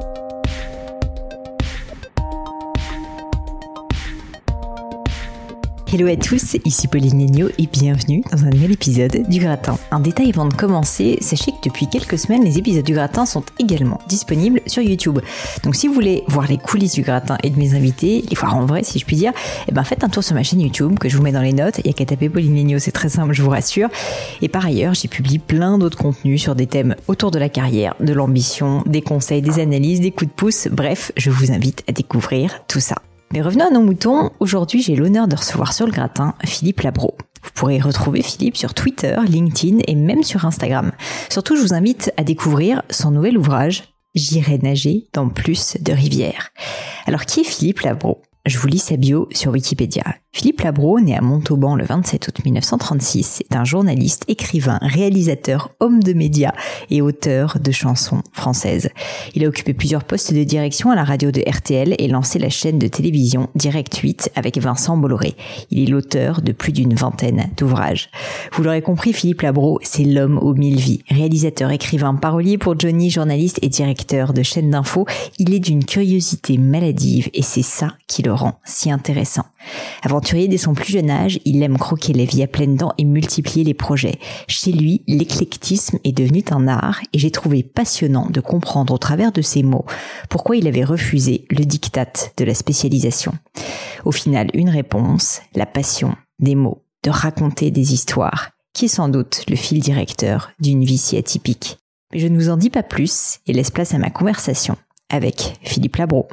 thank you Hello à tous, ici Pauline Négno et bienvenue dans un nouvel épisode du Gratin. Un détail avant de commencer, sachez que depuis quelques semaines, les épisodes du Gratin sont également disponibles sur YouTube. Donc si vous voulez voir les coulisses du Gratin et de mes invités, les voir en vrai si je puis dire, eh ben faites un tour sur ma chaîne YouTube que je vous mets dans les notes. Il y a qu'à taper Pauline Négno, c'est très simple, je vous rassure. Et par ailleurs, j'ai publié plein d'autres contenus sur des thèmes autour de la carrière, de l'ambition, des conseils, des analyses, des coups de pouce. Bref, je vous invite à découvrir tout ça. Mais revenons à nos moutons, aujourd'hui j'ai l'honneur de recevoir sur le gratin Philippe Labro. Vous pourrez retrouver Philippe sur Twitter, LinkedIn et même sur Instagram. Surtout, je vous invite à découvrir son nouvel ouvrage J'irai nager dans plus de rivières. Alors qui est Philippe Labro? Je vous lis sa bio sur Wikipédia. Philippe Labro, né à Montauban le 27 août 1936, est un journaliste, écrivain, réalisateur, homme de médias et auteur de chansons françaises. Il a occupé plusieurs postes de direction à la radio de RTL et lancé la chaîne de télévision Direct 8 avec Vincent Bolloré. Il est l'auteur de plus d'une vingtaine d'ouvrages. Vous l'aurez compris, Philippe Labro, c'est l'homme aux mille vies. Réalisateur, écrivain, parolier pour Johnny, journaliste et directeur de chaîne d'infos, il est d'une curiosité maladive et c'est ça qui le si intéressant. Aventurier dès son plus jeune âge, il aime croquer la vie à pleines dents et multiplier les projets. Chez lui, l'éclectisme est devenu un art et j'ai trouvé passionnant de comprendre au travers de ses mots pourquoi il avait refusé le diktat de la spécialisation. Au final, une réponse, la passion des mots, de raconter des histoires, qui est sans doute le fil directeur d'une vie si atypique. Mais je ne vous en dis pas plus et laisse place à ma conversation avec Philippe Labro.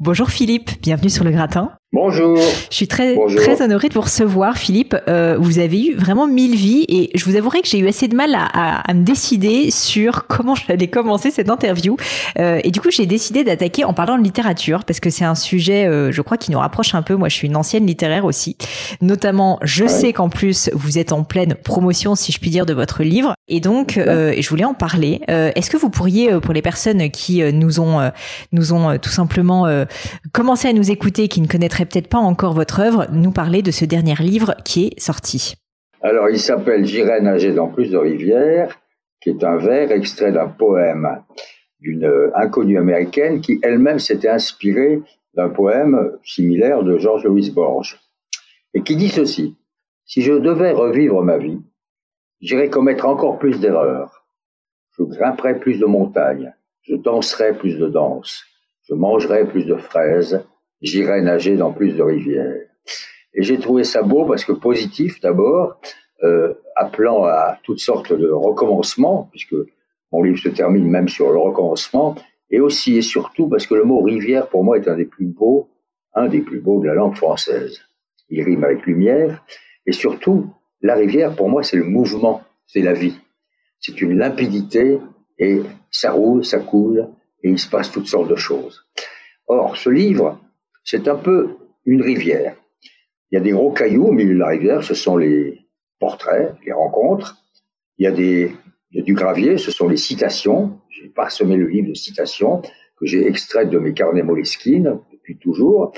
Bonjour Philippe, bienvenue sur le gratin. Bonjour. Je suis très très honorée de vous recevoir, Philippe. Euh, vous avez eu vraiment mille vies et je vous avouerai que j'ai eu assez de mal à, à, me décider sur comment j'allais commencer cette interview. Euh, et du coup, j'ai décidé d'attaquer en parlant de littérature parce que c'est un sujet, euh, je crois, qui nous rapproche un peu. Moi, je suis une ancienne littéraire aussi. Notamment, je sais qu'en plus, vous êtes en pleine promotion, si je puis dire, de votre livre. Et donc, euh, je voulais en parler. Euh, est-ce que vous pourriez, pour les personnes qui nous ont nous ont tout simplement commencé à nous écouter, qui ne connaîtraient peut-être pas encore votre œuvre, nous parler de ce dernier livre qui est sorti. Alors, il s'appelle J'irai nager dans plus de rivières, qui est un vers extrait d'un poème d'une inconnue américaine qui elle-même s'était inspirée d'un poème similaire de George Louis Borges, et qui dit ceci Si je devais revivre ma vie, j'irais commettre encore plus d'erreurs. Je grimperais plus de montagnes, je danserais plus de danses, je mangerais plus de fraises, j'irai nager dans plus de rivières. Et j'ai trouvé ça beau parce que positif d'abord, euh, appelant à toutes sortes de recommencements, puisque mon livre se termine même sur le recommencement, et aussi et surtout parce que le mot rivière pour moi est un des plus beaux, un des plus beaux de la langue française. Il rime avec lumière, et surtout, la rivière pour moi c'est le mouvement, c'est la vie. C'est une limpidité, et ça roule, ça coule, et il se passe toutes sortes de choses. Or, ce livre, c'est un peu une rivière. Il y a des gros cailloux au milieu de la rivière, ce sont les portraits, les rencontres. Il y a, du gravier, ce sont les citations. J'ai parsemé le livre de citations que j'ai extraites de mes carnets Moleskine depuis toujours.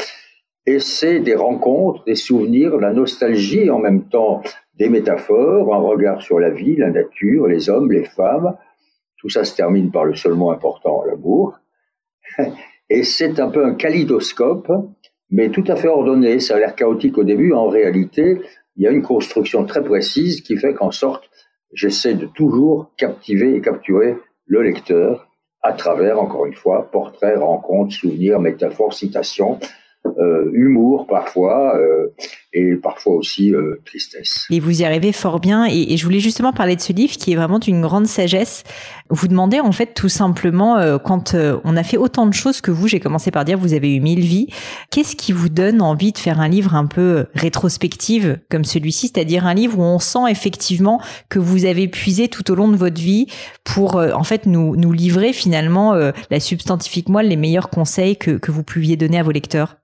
Et c'est des rencontres, des souvenirs, la nostalgie, en même temps des métaphores, un regard sur la vie, la nature, les hommes, les femmes. Tout ça se termine par le seul mot important, l'amour. Et c'est un peu un kalidoscope, mais tout à fait ordonné. Ça a l'air chaotique au début. En réalité, il y a une construction très précise qui fait qu'en sorte, j'essaie de toujours captiver et capturer le lecteur à travers, encore une fois, portraits, rencontres, souvenirs, métaphores, citations, euh, humour parfois euh, et parfois aussi euh, tristesse. Et vous y arrivez fort bien. Et, je voulais justement parler de ce livre qui est vraiment d'une grande sagesse. Vous demandez en fait tout simplement quand on a fait autant de choses que vous, j'ai commencé par dire vous avez eu mille vies. Qu'est-ce qui vous donne envie de faire un livre un peu rétrospective comme celui-ci, c'est-à-dire un livre où on sent effectivement que vous avez puisé tout au long de votre vie pour en fait nous nous livrer finalement la substantifique moelle les meilleurs conseils que que vous pouviez donner à vos lecteurs?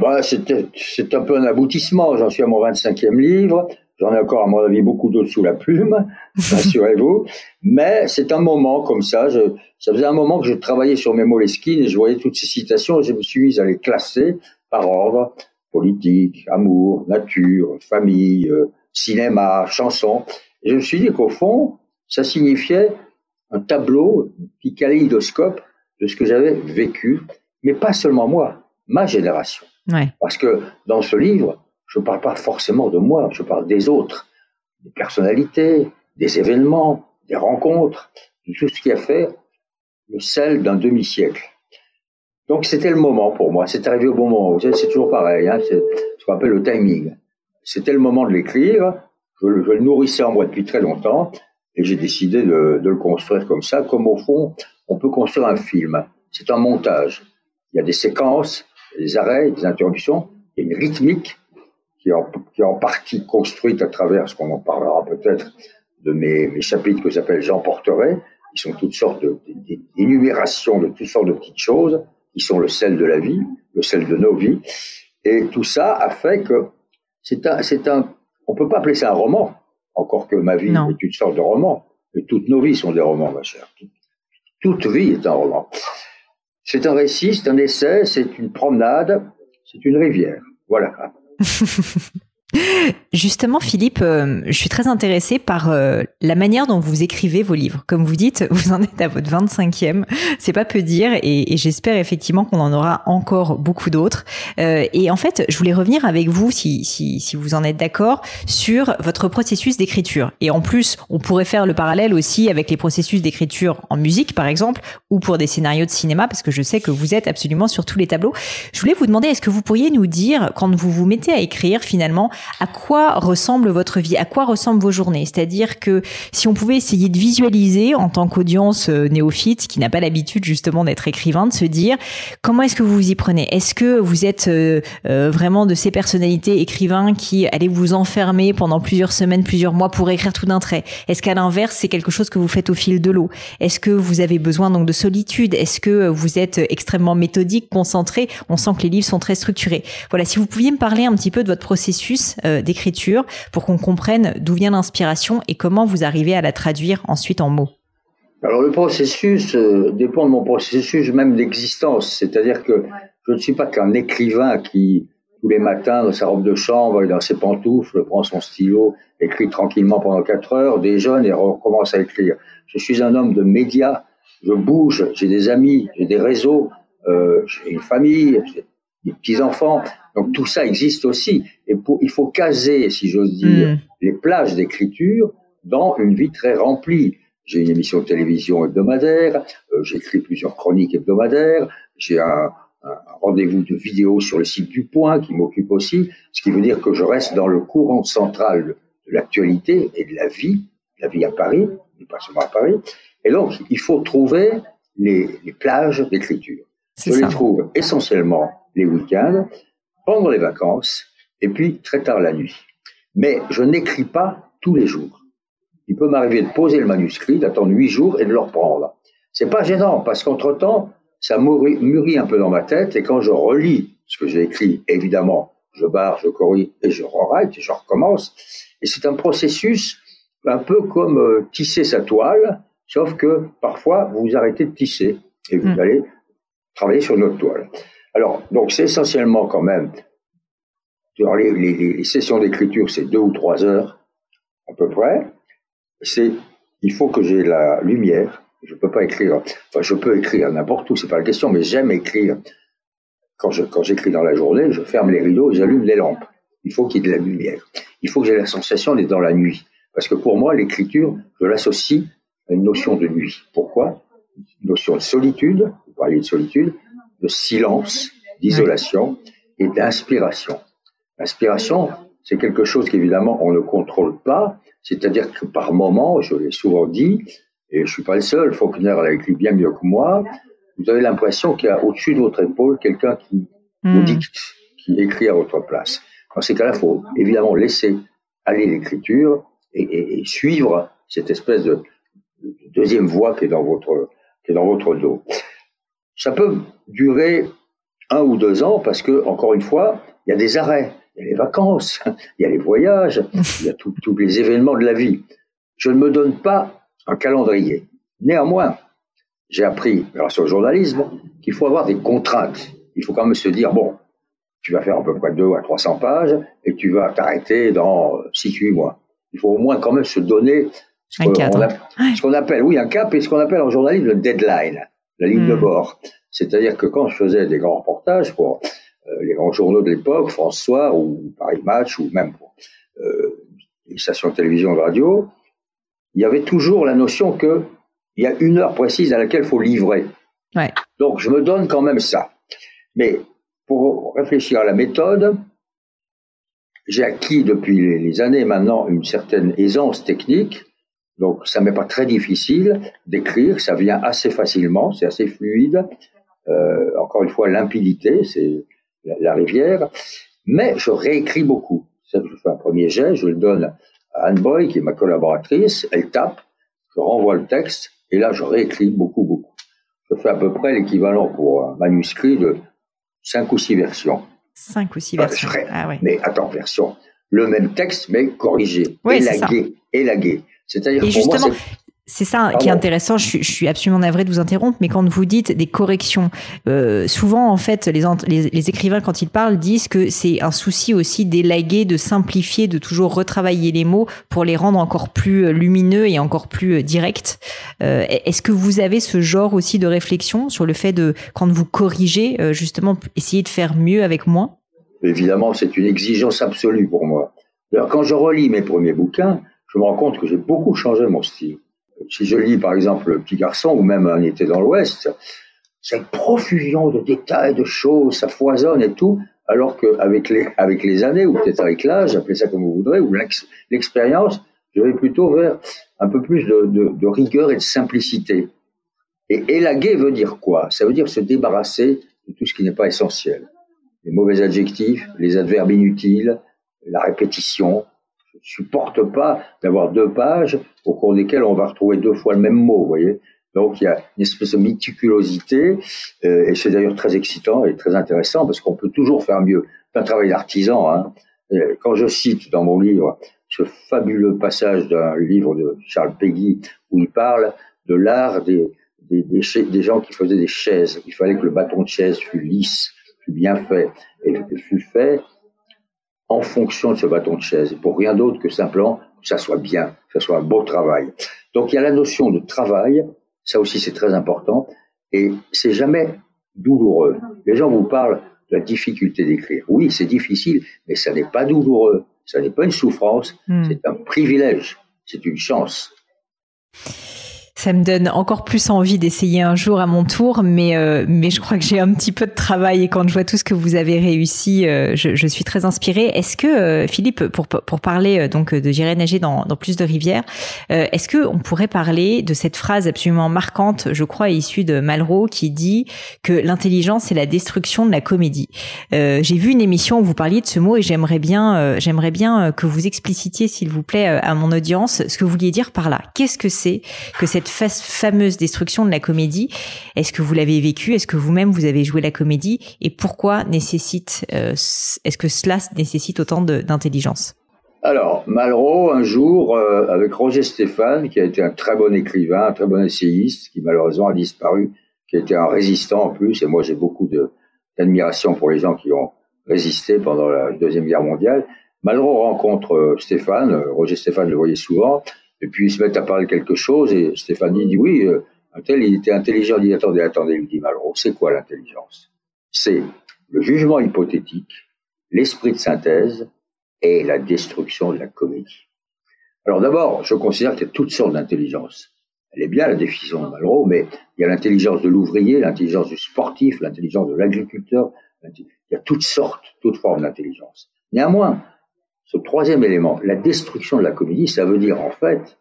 Bah, c'est un peu un aboutissement. J'en suis à mon 25e livre. J'en ai encore, à mon avis, beaucoup d'autres sous la plume, rassurez-vous. Mais c'est un moment comme ça. Je, ça faisait un moment que je travaillais sur mes moleskines et je voyais toutes ces citations et je me suis mis à les classer par ordre. Politique, amour, nature, famille, euh, cinéma, chanson. Et je me suis dit qu'au fond, ça signifiait un tableau, un petit kaléidoscope de ce que j'avais vécu, mais pas seulement moi, ma génération. Parce que dans ce livre, je ne parle pas forcément de moi, je parle des autres, des personnalités, des événements, des rencontres, de tout ce qui a fait le sel d'un demi-siècle. Donc c'était le moment pour moi, c'est arrivé au bon moment. C'est toujours pareil, hein, c'est ce qu'on appelle le timing. C'était le moment de l'écrire, je, le nourrissais en moi depuis très longtemps, et j'ai décidé de, le construire comme ça, comme au fond, on peut construire un film. C'est un montage. Il y a des séquences, des arrêts, des interruptions, il y a une rythmique qui est en, qui est en partie construite à travers ce qu'on en parlera peut-être de mes, mes chapitres que j'appelle J'emporterai, qui sont toutes sortes d'énumérations de, de toutes sortes de petites choses, qui sont le sel de la vie, le sel de nos vies. Et tout ça a fait que c'est un, c'est un, on peut pas appeler ça un roman, encore que ma vie est une sorte de roman. Mais toutes nos vies sont des romans, ma chère. toute vie est un roman. C'est un récit, c'est un essai, c'est une promenade, c'est une rivière. Voilà. Justement, Philippe, euh, je suis très intéressée par euh, la manière dont vous écrivez vos livres. Comme vous dites, vous en êtes à votre 25e, c'est pas peu dire, et, j'espère effectivement qu'on en aura encore beaucoup d'autres. Euh, et en fait, je voulais revenir avec vous, si, si, si vous en êtes d'accord, sur votre processus d'écriture. Et en plus, on pourrait faire le parallèle aussi avec les processus d'écriture en musique, par exemple, ou pour des scénarios de cinéma, parce que je sais que vous êtes absolument sur tous les tableaux. Je voulais vous demander, est-ce que vous pourriez nous dire, quand vous vous mettez à écrire, finalement, à quoi ressemble votre vie, à quoi ressemblent vos journées? C'est-à-dire que si on pouvait essayer de visualiser en tant qu'audience euh, néophyte qui n'a pas l'habitude justement d'être écrivain, de se dire comment est-ce que vous vous y prenez? Est-ce que vous êtes euh, euh, vraiment de ces personnalités écrivains qui allez vous enfermer pendant plusieurs semaines, plusieurs mois pour écrire tout d'un trait? Est-ce qu'à l'inverse, c'est quelque chose que vous faites au fil de l'eau? Est-ce que vous avez besoin donc de solitude? Est-ce que vous êtes extrêmement méthodique, concentré? On sent que les livres sont très structurés. Voilà, si vous pouviez me parler un petit peu de votre processus d'écriture pour qu'on comprenne d'où vient l'inspiration et comment vous arrivez à la traduire ensuite en mots. Alors le processus euh, dépend de mon processus même d'existence, c'est-à-dire que je ne suis pas qu'un écrivain qui tous les matins dans sa robe de chambre et dans ses pantoufles prend son stylo, écrit tranquillement pendant quatre heures, déjeune et recommence à écrire. Je suis un homme de médias, je bouge, j'ai des amis, j'ai des réseaux, euh, j'ai une famille, j'ai des petits-enfants. Donc tout ça existe aussi. Et pour, il faut caser, si j'ose dire, hmm. les plages d'écriture dans une vie très remplie. J'ai une émission de télévision hebdomadaire, euh, j'écris plusieurs chroniques hebdomadaires, j'ai un, un rendez-vous de vidéo sur le site du Point qui m'occupe aussi, ce qui veut dire que je reste dans le courant central de l'actualité et de la vie, la vie à Paris, mais pas seulement à Paris. Et donc, il faut trouver les, les plages d'écriture. Je les trouve essentiellement les week-ends, pendant les vacances, et puis très tard la nuit. Mais je n'écris pas tous les jours. Il peut m'arriver de poser le manuscrit, d'attendre huit jours et de le reprendre. C'est pas gênant parce qu'entre-temps, ça mûrit, un peu dans ma tête et quand je relis ce que j'ai écrit, évidemment, je barre, je corrige et je rewrite et je recommence. Et c'est un processus un peu comme euh, tisser sa toile, sauf que parfois vous vous arrêtez de tisser et vous hmm. allez travailler sur une autre toile. Alors, donc c'est essentiellement quand même, dans les, sessions d'écriture, c'est deux ou trois heures à peu près. C'est, il faut que j'ai la lumière. Je peux pas écrire, enfin je peux écrire n'importe où, c'est pas la question, mais j'aime écrire. Quand je, quand j'écris dans la journée, je ferme les rideaux j'allume les lampes. Il faut qu'il y ait de la lumière. Il faut que j'ai la sensation d'être dans la nuit. Parce que pour moi, l'écriture, je l'associe à une notion de nuit. Pourquoi? Une notion de solitude, vous parliez de solitude, de silence, d'isolation et d'inspiration. L'inspiration, c'est quelque chose qu'évidemment on ne contrôle pas, c'est-à-dire que par moment, je l'ai souvent dit, et je suis pas le seul, Faulkner l'a écrit bien mieux que moi, vous avez l'impression qu'il y a au-dessus de votre épaule quelqu'un qui vous hmm. dicte, qui écrit à votre place. Dans ces cas-là, il faut évidemment laisser aller l'écriture et, suivre cette espèce de, de deuxième voix qui est dans votre, qui est dans votre dos. Ça peut durer un ou deux ans parce que, encore une fois, il y a des arrêts, il y a les vacances, il y a les voyages, il y a tous les événements de la vie. Je ne me donne pas un calendrier. Néanmoins, j'ai appris, grâce au journalisme, qu'il faut avoir des contraintes. Il faut quand même se dire, bon, tu vas faire à peu près 2 à 300 pages et tu vas t'arrêter dans 6-8 mois. Il faut au moins quand même se donner ce qu'on appelle, oui, un cap et ce qu'on appelle en journalisme le deadline. La ligne de hmm. bord. C'est-à-dire que quand je faisais des grands reportages pour euh, les grands journaux de l'époque, François ou Paris Match ou même pour euh, les stations de télévision et de radio, il y avait toujours la notion que il y a une heure précise à laquelle il faut livrer. Ouais. Donc je me donne quand même ça. Mais pour réfléchir à la méthode, j'ai acquis depuis les années maintenant une certaine aisance technique. Donc ça m'est pas très difficile d'écrire, ça vient assez facilement, c'est assez fluide. Euh, encore une fois, limpidité, c'est la, rivière. Mais je réécris beaucoup. Je fais un premier jet, je le donne à Anne Boy, qui est ma collaboratrice, elle tape, je renvoie le texte, et là je réécris beaucoup, beaucoup. Je fais à peu près l'équivalent pour un manuscrit de cinq ou six versions. Cinq ou six versions. ah, ouais. Mais attends, version. Le même texte, mais corrigé, élagué, élagué. C'est-à-dire pour moi, c'est ça qui est intéressant. Je, suis absolument navré de vous interrompre, mais quand vous dites des corrections, euh, souvent en fait, les, les, écrivains quand ils parlent disent que c'est un souci aussi d'élaguer, de simplifier, de toujours retravailler les mots pour les rendre encore plus euh, lumineux et encore plus euh, directs. Euh, Est-ce que vous avez ce genre aussi de réflexion sur le fait de quand vous corrigez, euh, justement, essayer de faire mieux avec moins? Évidemment, c'est une exigence absolue pour moi. Alors, quand je relis mes premiers bouquins, je me rends compte que j'ai beaucoup changé mon style si je lis par exemple Le Petit Garçon ou même Un été dans l'Ouest, cette profusion de détails, de choses, ça foisonne et tout, alors qu'avec les, avec les années, ou peut-être avec l'âge, appelez ça comme vous voudrez, ou l'expérience, je vais plutôt vers un peu plus de, de, rigueur et de simplicité. Et élaguer veut dire quoi? Ça veut dire se débarrasser de tout ce qui n'est pas essentiel. Les mauvais adjectifs, les adverbes inutiles, la répétition, supporte pas d'avoir deux pages au cours desquelles on va retrouver deux fois le même mot, vous voyez. Donc il y a une espèce de méticulosité, euh, et c'est d'ailleurs très excitant et très intéressant parce qu'on peut toujours faire mieux. C'est un travail d'artisan. Hein. Quand je cite dans mon livre ce fabuleux passage d'un livre de Charles Peggy où il parle de l'art des, des, des, gens qui faisaient des chaises. Il fallait que le bâton de chaise fût lisse, fût bien fait, et fût fait en fonction de ce bâton de chaise, pour rien d'autre que simplement que ça soit bien, que ça soit un beau travail. Donc il y a la notion de travail, ça aussi c'est très important, et c'est jamais douloureux. Les gens vous parlent de la difficulté d'écrire. Oui, c'est difficile, mais ça n'est pas douloureux, ça n'est pas une souffrance, hmm. c'est un privilège, c'est une chance ça me donne encore plus envie d'essayer un jour à mon tour, mais euh, mais je crois que j'ai un petit peu de travail et quand je vois tout ce que vous avez réussi, euh, je, suis très inspirée. Est-ce que euh, Philippe, pour pour parler donc de j'irai nager dans, dans plus de rivières, est-ce que on pourrait parler de cette phrase absolument marquante, je crois issue de Malraux, qui dit que l'intelligence c'est la destruction de la comédie? j'ai vu une émission où vous parliez de ce mot et j'aimerais bien j'aimerais bien que vous explicitiez s'il vous plaît à mon audience ce que vous vouliez dire par là. Qu'est-ce que c'est que cette fameuse destruction de la comédie. Est-ce que vous l'avez vécu? Est-ce que vous-même vous avez joué la comédie? Et pourquoi nécessite euh, Est-ce que cela nécessite autant d'intelligence? Alors, Malraux, un jour, euh, avec Roger Stéphane, qui a été un très bon écrivain, un très bon essayiste, qui malheureusement a disparu, qui été un résistant en plus, et moi j'ai beaucoup d'admiration pour les gens qui ont résisté pendant la Deuxième Guerre mondiale. Malraux rencontre euh, Stéphane, Roger Stéphane le voyait souvent, et puis mettent à parler de quelque chose et Stéphanie dit oui, euh, un tel il était intelligent. Il dit attendez, attendez, il dit Malraux, c'est quoi l'intelligence? C'est le jugement hypothétique, l'esprit de synthèse et la destruction de la comédie. Alors d'abord, je considère qu'il y a toutes sortes d'intelligence. Elle est bien la définition de Malraux, mais il y a l'intelligence de l'ouvrier, l'intelligence du sportif, l'intelligence de l'agriculteur. Il y a toutes sortes, toutes formes d'intelligence. Néanmoins, ce troisième élément, la destruction de la comédie, ça veut dire en fait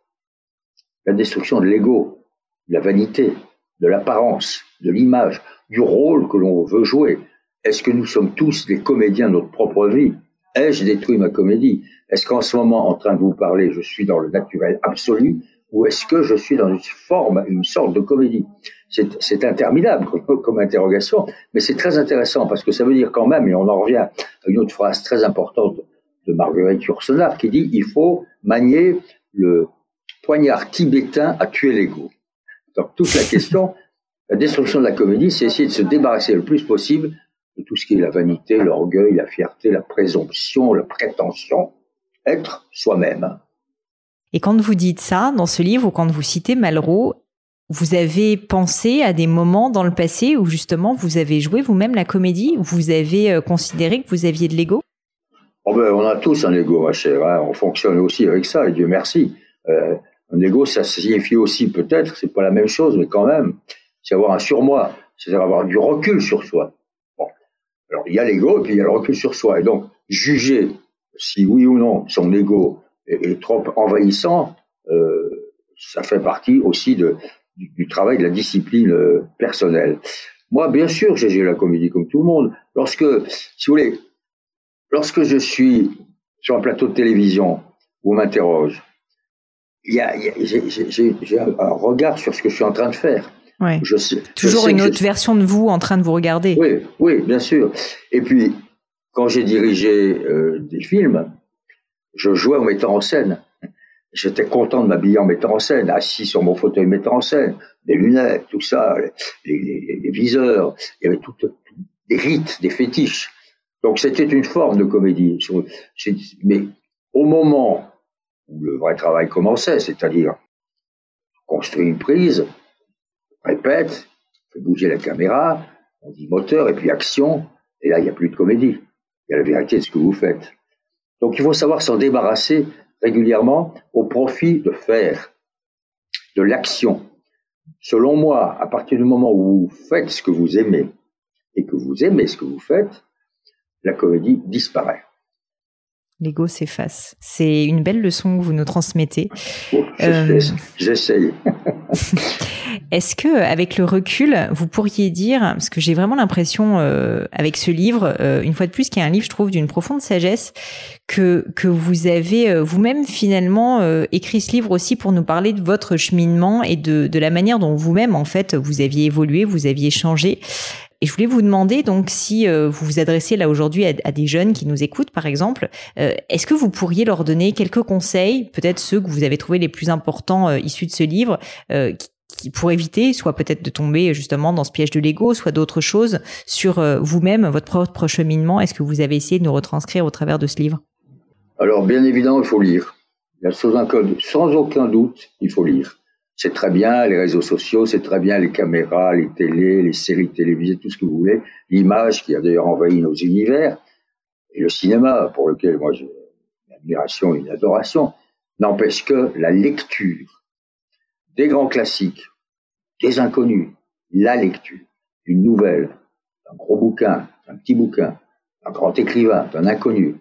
la destruction de l'ego, de la vanité, de l'apparence, de l'image, du rôle que l'on veut jouer. Est-ce que nous sommes tous des comédiens de notre propre vie? Ai-je détruit ma comédie? Est-ce qu'en ce moment, en train de vous parler, je suis dans le naturel absolu? Ou est-ce que je suis dans une forme, une sorte de comédie? C'est interminable comme, comme, interrogation, mais c'est très intéressant parce que ça veut dire quand même, et on en revient à une autre phrase très importante de Marguerite Yourcenar qui dit il faut manier le poignard tibétain à tuer l'ego. Donc toute la question, la destruction de la comédie, c'est essayer de se débarrasser le plus possible de tout ce qui est la vanité, l'orgueil, la fierté, la présomption, la prétention, être soi-même. Et quand vous dites ça dans ce livre ou quand vous citez Malraux, vous avez pensé à des moments dans le passé où justement vous avez joué vous-même la comédie, où vous avez euh, considéré que vous aviez de l'ego? Oh ben, On a tous un ego, ma chère. Hein. On fonctionne aussi avec ça, et Dieu merci. Euh, un ego, ça signifie aussi peut-être, c'est pas la même chose, mais quand même, c'est avoir un surmoi, c'est-à-dire avoir du recul sur soi. Bon. Alors il y a l'ego et puis il y a le recul sur soi. Et donc, juger si oui ou non son ego est, trop envahissant, euh, ça fait partie aussi de, du, travail de la discipline euh, personnelle. Moi, bien sûr, j'ai la comédie comme tout le monde. Lorsque, si vous voulez, lorsque je suis sur un plateau de télévision où on m'interroge, il y a, j'ai un regard sur ce que je suis en train de faire. Ouais. Je sais, Toujours une autre version de vous en train de vous regarder. Oui, oui, bien sûr. Et puis, quand j'ai dirigé euh, des films, je jouais au metteur en scène. J'étais content de m'habiller en metteur en scène, assis sur mon fauteuil metteur en scène, des lunettes, tout ça, les, viseurs, il y avait tout, des rites, des fétiches. Donc c'était une forme de comédie. Mais au moment où le vrai travail commençait, c'est-à-dire construire une prise, répète, fait bouger la caméra, on dit moteur et puis action, et là il n'y a plus de comédie. Il y a la vérité de ce que vous faites. Donc il faut savoir s'en débarrasser régulièrement au profit de faire, de l'action. Selon moi, à partir du moment où vous faites ce que vous aimez et que vous aimez ce que vous faites, la comédie disparaît. L'ego s'efface. C'est une belle leçon que vous nous transmettez. Oh, euh, j'essaye. Est-ce que, avec le recul, vous pourriez dire, parce que j'ai vraiment l'impression, euh, avec ce livre, euh, une fois de plus, qui est un livre, je trouve, d'une profonde sagesse, que que vous avez vous-même finalement écrit ce livre aussi pour nous parler de votre cheminement et de de la manière dont vous-même, en fait, vous aviez évolué, vous aviez changé. Et je voulais vous demander donc si euh, vous vous adressez là aujourd'hui à, des jeunes qui nous écoutent par exemple, euh, est-ce que vous pourriez leur donner quelques conseils, peut-être ceux que vous avez trouvés les plus importants euh, issus de ce livre, qui, pour éviter soit peut-être de tomber justement dans ce piège de l'ego, soit d'autres choses sur vous-même, votre propre cheminement? Est-ce que vous avez essayé de nous retranscrire au travers de ce livre? Alors bien évidemment, il faut lire. Sans aucun doute, il faut lire. C'est très bien les réseaux sociaux, c'est très bien les caméras, les télés, les séries télévisées, tout ce que vous voulez, l'image qui a d'ailleurs envahi nos univers, et le cinéma, pour lequel moi j'ai une admiration et une adoration, n'empêche que la lecture des grands classiques, des inconnus, la lecture d'une nouvelle, d'un gros bouquin, d'un petit bouquin, d'un grand écrivain, d'un inconnu,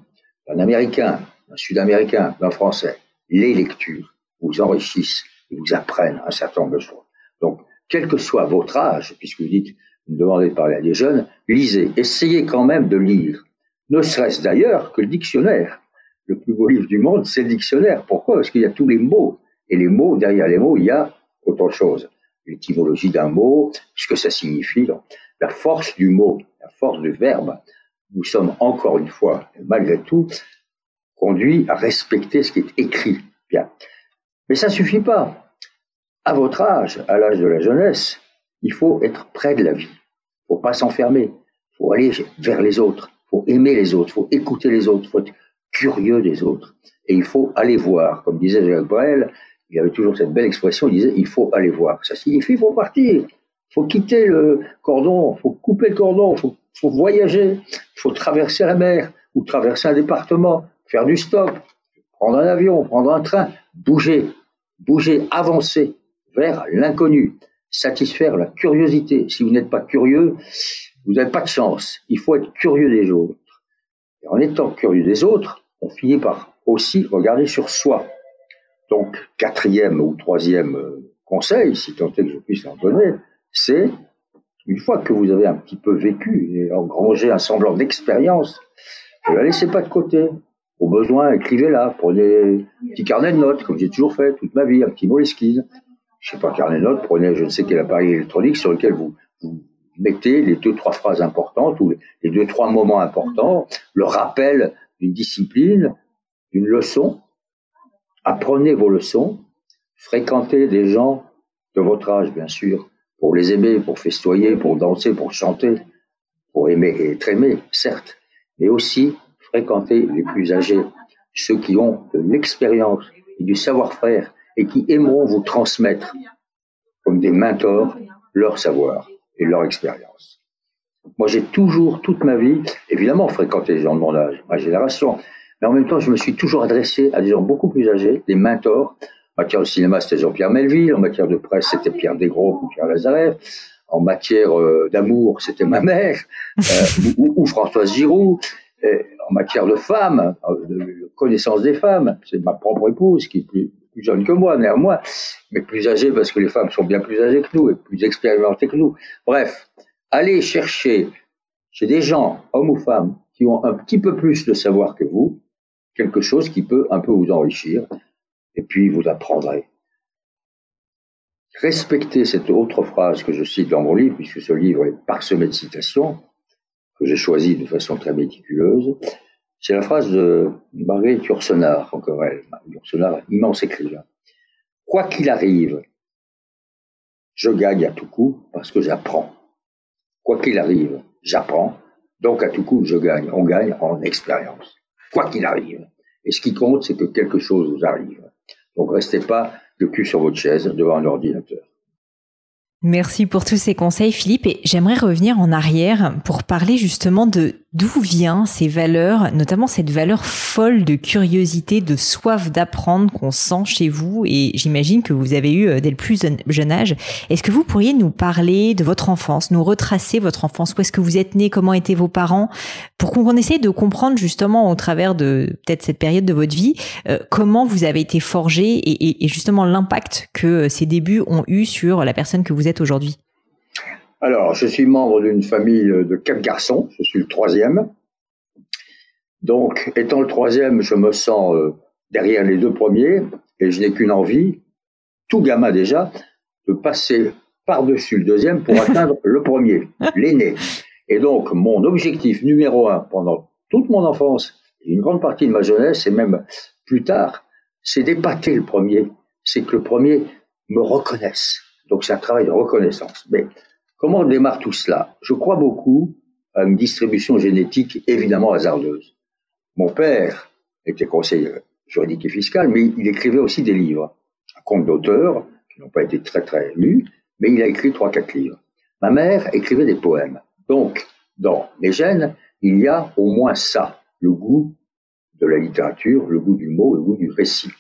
d'un américain, d'un sud-américain, d'un français, les lectures vous enrichissent vous apprennent un certain nombre de choses. Donc, quel que soit votre âge, puisque vous dites, vous me demandez de parler à des jeunes, lisez, essayez quand même de lire. Ne serait-ce d'ailleurs que le dictionnaire. Le plus beau livre du monde, c'est le dictionnaire. Pourquoi? Parce qu'il y a tous les mots. Et les mots, derrière les mots, il y a autre chose. L'étymologie d'un mot, ce que ça signifie, la force du mot, la force du verbe. Nous sommes encore une fois, malgré tout, conduits à respecter ce qui est écrit. Bien. Mais ça suffit pas à votre âge, à l'âge de la jeunesse, il faut être près de la vie. Il faut pas s'enfermer. Il faut aller vers les autres. Il faut aimer les autres. Il faut écouter les autres. Il faut être curieux des autres. Et il faut aller voir. Comme disait Jacques Brel, il avait toujours cette belle expression, il disait, il faut aller voir. Ça signifie, il faut partir. Il faut quitter le cordon. Il faut couper le cordon. Il faut voyager. Il faut traverser la mer ou traverser un département, faire du stop, prendre un avion, prendre un train, bouger, bouger, avancer vers l'inconnu, satisfaire la curiosité. Si vous n'êtes pas curieux, vous n'avez pas de chance. Il faut être curieux des autres. Et en étant curieux des autres, on finit par aussi regarder sur soi. Donc, quatrième ou troisième euh, conseil, si tant est que je puisse en donner, c'est une fois que vous avez un petit peu vécu et engrangé un semblant d'expérience, ne la laissez pas de côté. Au besoin, écrivez-la, prenez un petit carnet de notes, comme j'ai toujours fait toute ma vie, un petit moleskine je sais pas, carnet de notes, prenez je ne sais quel appareil électronique sur lequel vous, mettez les deux, trois phrases importantes ou les deux, trois moments importants, le rappel d'une discipline, d'une leçon. Apprenez vos leçons, fréquentez des gens de votre âge, bien sûr, pour les aimer, pour festoyer, pour danser, pour chanter, pour aimer et être aimé, certes, mais aussi fréquentez les plus âgés, ceux qui ont de l'expérience et du savoir-faire et qui aimeront vous transmettre comme des mentors leur savoir et leur expérience. Moi, j'ai toujours, toute ma vie, évidemment, fréquenté les gens de mon âge, ma génération, mais en même temps, je me suis toujours adressé à des gens beaucoup plus âgés, des mentors. En matière de cinéma, c'était Jean-Pierre Melville. En matière de presse, c'était Pierre Desgros ou Pierre Lazareff. En matière euh, d'amour, c'était ma mère euh, ou, Françoise Giroud. En matière de femmes, euh, de connaissance des femmes, c'est ma propre épouse qui est plus, plus jeune que moi, néanmoins, mais plus âgée parce que les femmes sont bien plus âgées que nous et plus expérimentées que nous. Bref, allez chercher chez des gens, hommes ou femmes, qui ont un petit peu plus de savoir que vous, quelque chose qui peut un peu vous enrichir, et puis vous apprendrez. Respectez cette autre phrase que je cite dans mon livre, puisque ce livre est parsemé de citations, j'ai choisi de façon très méticuleuse. C'est la phrase de Marguerite Yourcenar, encore elle. Yourcenar, immense écrivain. Quoi qu'il arrive, je gagne à tout coup parce que j'apprends. Quoi qu'il arrive, j'apprends. Donc à tout coup, je gagne. On gagne en expérience. Quoi qu'il arrive. Et ce qui compte, c'est que quelque chose vous arrive. Donc restez pas le cul sur votre chaise devant un ordinateur. Merci pour tous ces conseils, Philippe. Et j'aimerais revenir en arrière pour parler justement de d'où vient ces valeurs, notamment cette valeur folle de curiosité, de soif d'apprendre qu'on sent chez vous. Et j'imagine que vous avez eu euh, dès le plus jeune âge. Est-ce que vous pourriez nous parler de votre enfance, nous retracer votre enfance? Où est-ce que vous êtes né Comment étaient vos parents? Pour qu'on essaye de comprendre justement au travers de peut-être cette période de votre vie, euh, comment vous avez été forgé et, justement l'impact que euh, ces débuts ont eu sur la personne que vous êtes aujourd'hui. Alors, je suis membre d'une famille de quatre garçons, je suis le troisième. Donc, étant le troisième, je me sens euh, derrière les deux premiers et je n'ai qu'une envie, tout gamin déjà, de passer par-dessus le deuxième pour atteindre le premier, l'aîné. Et donc, mon objectif numéro un pendant toute mon enfance et une grande partie de ma jeunesse et même plus tard, c'est d'épater le premier. C'est que le premier me reconnaisse. Donc, c'est un travail de reconnaissance. Mais Comment démarre tout cela? Je crois beaucoup à une distribution génétique évidemment hasardeuse. Mon père était conseiller juridique et fiscal, mais il écrivait aussi des livres, un compte d'auteur, qui n'ont pas été très très lus, mais il a écrit trois, quatre livres. Ma mère écrivait des poèmes. Donc, dans mes gènes, il y a au moins ça, le goût de la littérature, le goût du mot, le goût du récit.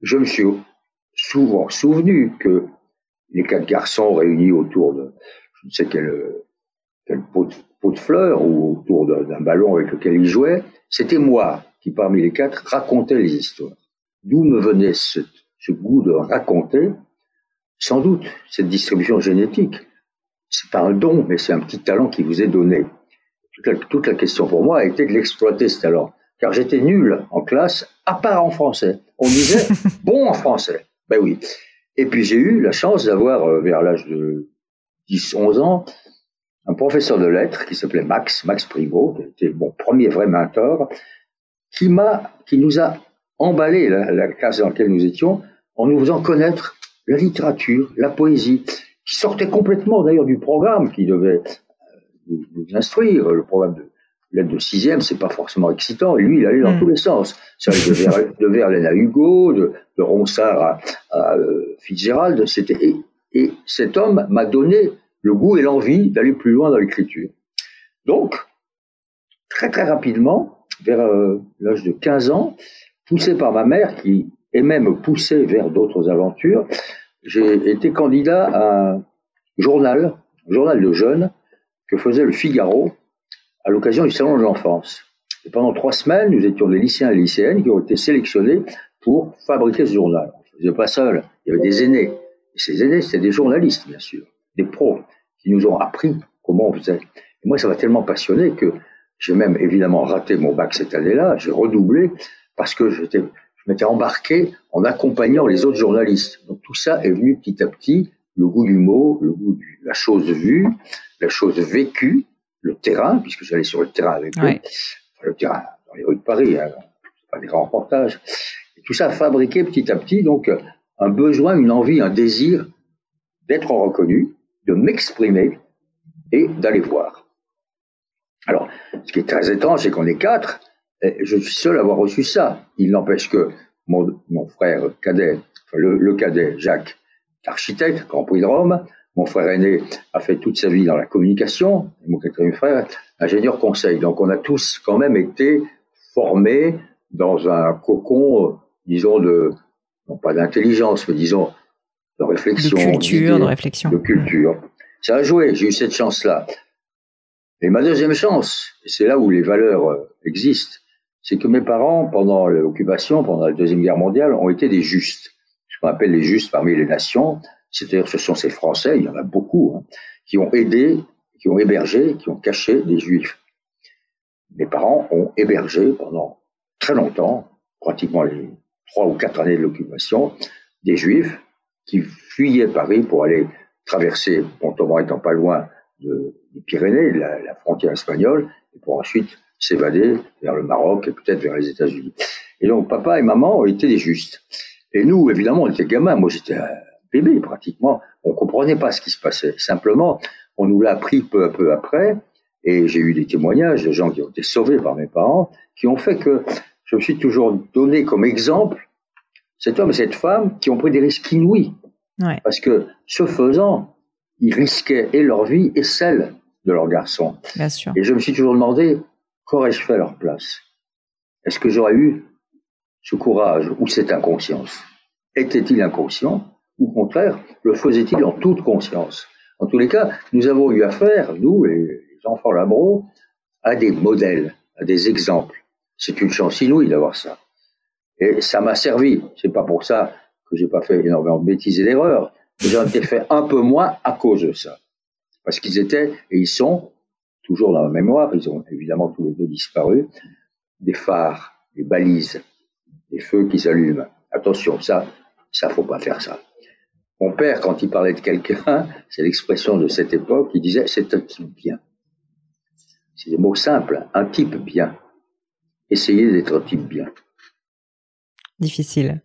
Je me suis souvent souvenu que les quatre garçons réunis autour de je ne sais quel, pot, de, fleurs ou autour d'un ballon avec lequel ils jouaient, c'était moi qui, parmi les quatre, racontais les histoires. D'où me venait ce, goût de raconter? Sans doute cette distribution génétique. C'est pas un don, mais c'est un petit talent qui vous est donné. Toute la, toute la question pour moi a été de l'exploiter ce talent, car j'étais nul en classe, à part en français. On disait bon en français. Ben oui. Et puis j'ai eu la chance d'avoir, euh, vers l'âge de 10-11 ans, un professeur de lettres qui s'appelait Max, Max Primo, qui était mon premier vrai mentor, qui m'a, qui nous a emballé la, classe dans laquelle nous étions en nous faisant connaître la littérature, la poésie, qui sortait complètement d'ailleurs du programme qui devait euh, nous, instruire, le programme de l'aide de sixième, c'est pas forcément excitant. Et lui, il allait dans hmm. tous les sens. Ça allait de, Verlaine à Hugo, de, de Ronsard à, euh, Fitzgerald. C'était et, cet homme m'a donné le goût et l'envie d'aller plus loin dans l'écriture. Donc, très très rapidement, vers euh, l'âge de 15 ans, poussé par ma mère qui aimait me pousser vers d'autres aventures, j'ai été candidat à un journal, un journal de jeunes que faisait le Figaro à l'occasion du Salon de l'enfance. Et pendant trois semaines, nous étions des lycéens et lycéennes qui ont été sélectionnés pour fabriquer ce journal. On ne faisait pas seul, il y avait des aînés. Et ces aînés, c'était des journalistes, bien sûr, des pros, qui nous ont appris comment on faisait. Et moi, ça m'a tellement passionné que j'ai même évidemment raté mon bac cette année-là, j'ai redoublé, parce que je m'étais embarqué en accompagnant les autres journalistes. Donc tout ça est venu petit à petit, le goût du mot, le goût de la chose vue, la chose vécue, le terrain, puisque j'allais sur le terrain avec eux, le terrain dans les rues de Paris, hein, pas des grands reportages. Et tout ça a fabriqué petit à petit donc un besoin, une envie, un désir d'être reconnu, de m'exprimer et d'aller voir. Alors, ce qui est très étrange, c'est qu'on est quatre, et je suis seul à avoir reçu ça. Il n'empêche que mon, frère cadet, le, cadet, Jacques, architecte, Grand Prix de Rome. Mon frère aîné a fait toute sa vie dans la communication. Et mon quatrième frère, ingénieur conseil. Donc on a tous quand même été formés dans un cocon, disons, de, non pas d'intelligence, mais disons, de réflexion. De culture, de réflexion. De culture. Ça a joué, j'ai eu cette chance-là. Et ma deuxième chance, et c'est là où les valeurs euh, existent, c'est que mes parents, pendant l'occupation, pendant la Deuxième Guerre mondiale, ont été des justes. Ce qu'on appelle les justes parmi les nations, c'est-à-dire ce sont ces Français, il y en a beaucoup, hein, qui ont aidé, qui ont hébergé, qui ont caché des Juifs. Mes parents ont hébergé pendant très longtemps, pratiquement les trois ou quatre années de l'occupation, des Juifs qui fuyaient Paris pour aller traverser, Montauban étant pas loin de, des Pyrénées, la, frontière espagnole, et pour ensuite s'évader vers le Maroc et peut-être vers les États-Unis. Et donc papa et maman ont été des justes. Et nous, évidemment, on était gamins. Moi, j'étais bébé pratiquement. On comprenait pas ce qui se passait. Simplement, on nous l'a appris peu à peu après. Et j'ai eu des témoignages de gens qui ont été sauvés par mes parents, qui ont fait que je me suis toujours donné comme exemple cet homme et cette femme qui ont pris des risques inouïs. Ouais. Parce que ce faisant, ils risquaient et leur vie et celle de leur garçon. Bien sûr. Et je me suis toujours demandé qu'aurais-je fait à leur place? Est-ce que j'aurais eu ce courage ou cette inconscience? Était-il inconscient? Au contraire le faisait-il en toute conscience En tous les cas, nous avons eu affaire, nous, les enfants Labro, à des modèles, à des exemples. C'est une chance inouïe d'avoir ça. Et ça m'a servi. C'est pas pour ça que j'ai pas fait énormément de bêtises et d'erreurs. J'en ai fait un peu moins à cause de ça. Parce qu'ils étaient, et ils sont, toujours dans la mémoire, ils ont évidemment tous les deux disparu, des phares, des balises, des feux qui s'allument. Attention, ça, ça faut pas faire ça. Mon père, quand il parlait de quelqu'un, c'est l'expression de cette époque, il disait c'est un type bien. C'est des mots simples, un type bien. Essayez d'être un type bien. Difficile.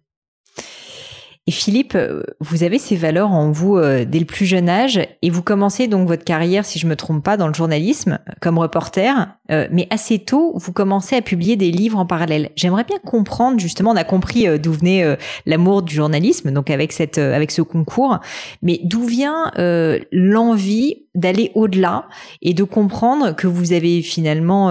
Philippe, euh, vous avez ces valeurs en vous euh, dès le plus jeune âge et vous commencez donc votre carrière, si je me trompe pas, dans le journalisme comme reporter. Euh, mais assez tôt, vous commencez à publier des livres en parallèle. J'aimerais bien comprendre justement, on a compris d'où venait l'amour du journalisme, donc avec cette, avec ce concours, mais d'où vient l'envie d'aller au-delà et de comprendre que vous avez finalement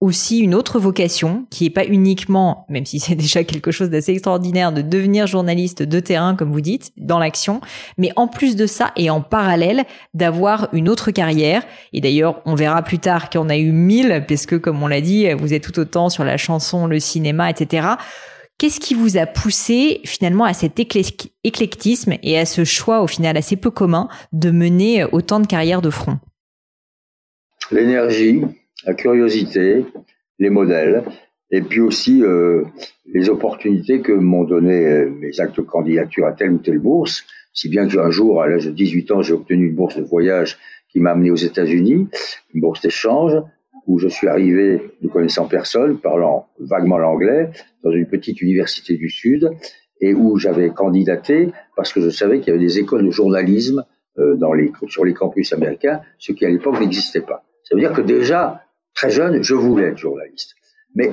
aussi une autre vocation qui est pas uniquement, même si c'est déjà quelque chose d'assez extraordinaire de devenir journaliste de terrain, comme vous dites, dans l'action, mais en plus de ça et en parallèle d'avoir une autre carrière. Et d'ailleurs, on verra plus tard qu'on a eu mille, parce que comme on l'a dit, vous êtes tout autant sur la chanson, le cinéma, etc. Qu'est-ce qui vous a poussé finalement à cet éclectisme et à ce choix au final assez peu commun de mener autant de carrières de front? L'énergie, la curiosité, les modèles, et puis aussi euh, les opportunités que m'ont donné euh, mes actes de candidature à telle ou telle bourse, si bien qu'un jour, à l'âge de 18 ans, j'ai obtenu une bourse de voyage qui m'a amené aux États-Unis, une bourse d'échange, où je suis arrivé ne connaissant personne, parlant vaguement l'anglais, dans une petite université du Sud, et où j'avais candidaté parce que je savais qu'il y avait des écoles de journalisme euh, dans les, sur les campus américains, ce qui à l'époque n'existait pas. Ça veut dire que déjà, Très jeune, je voulais être journaliste. Mais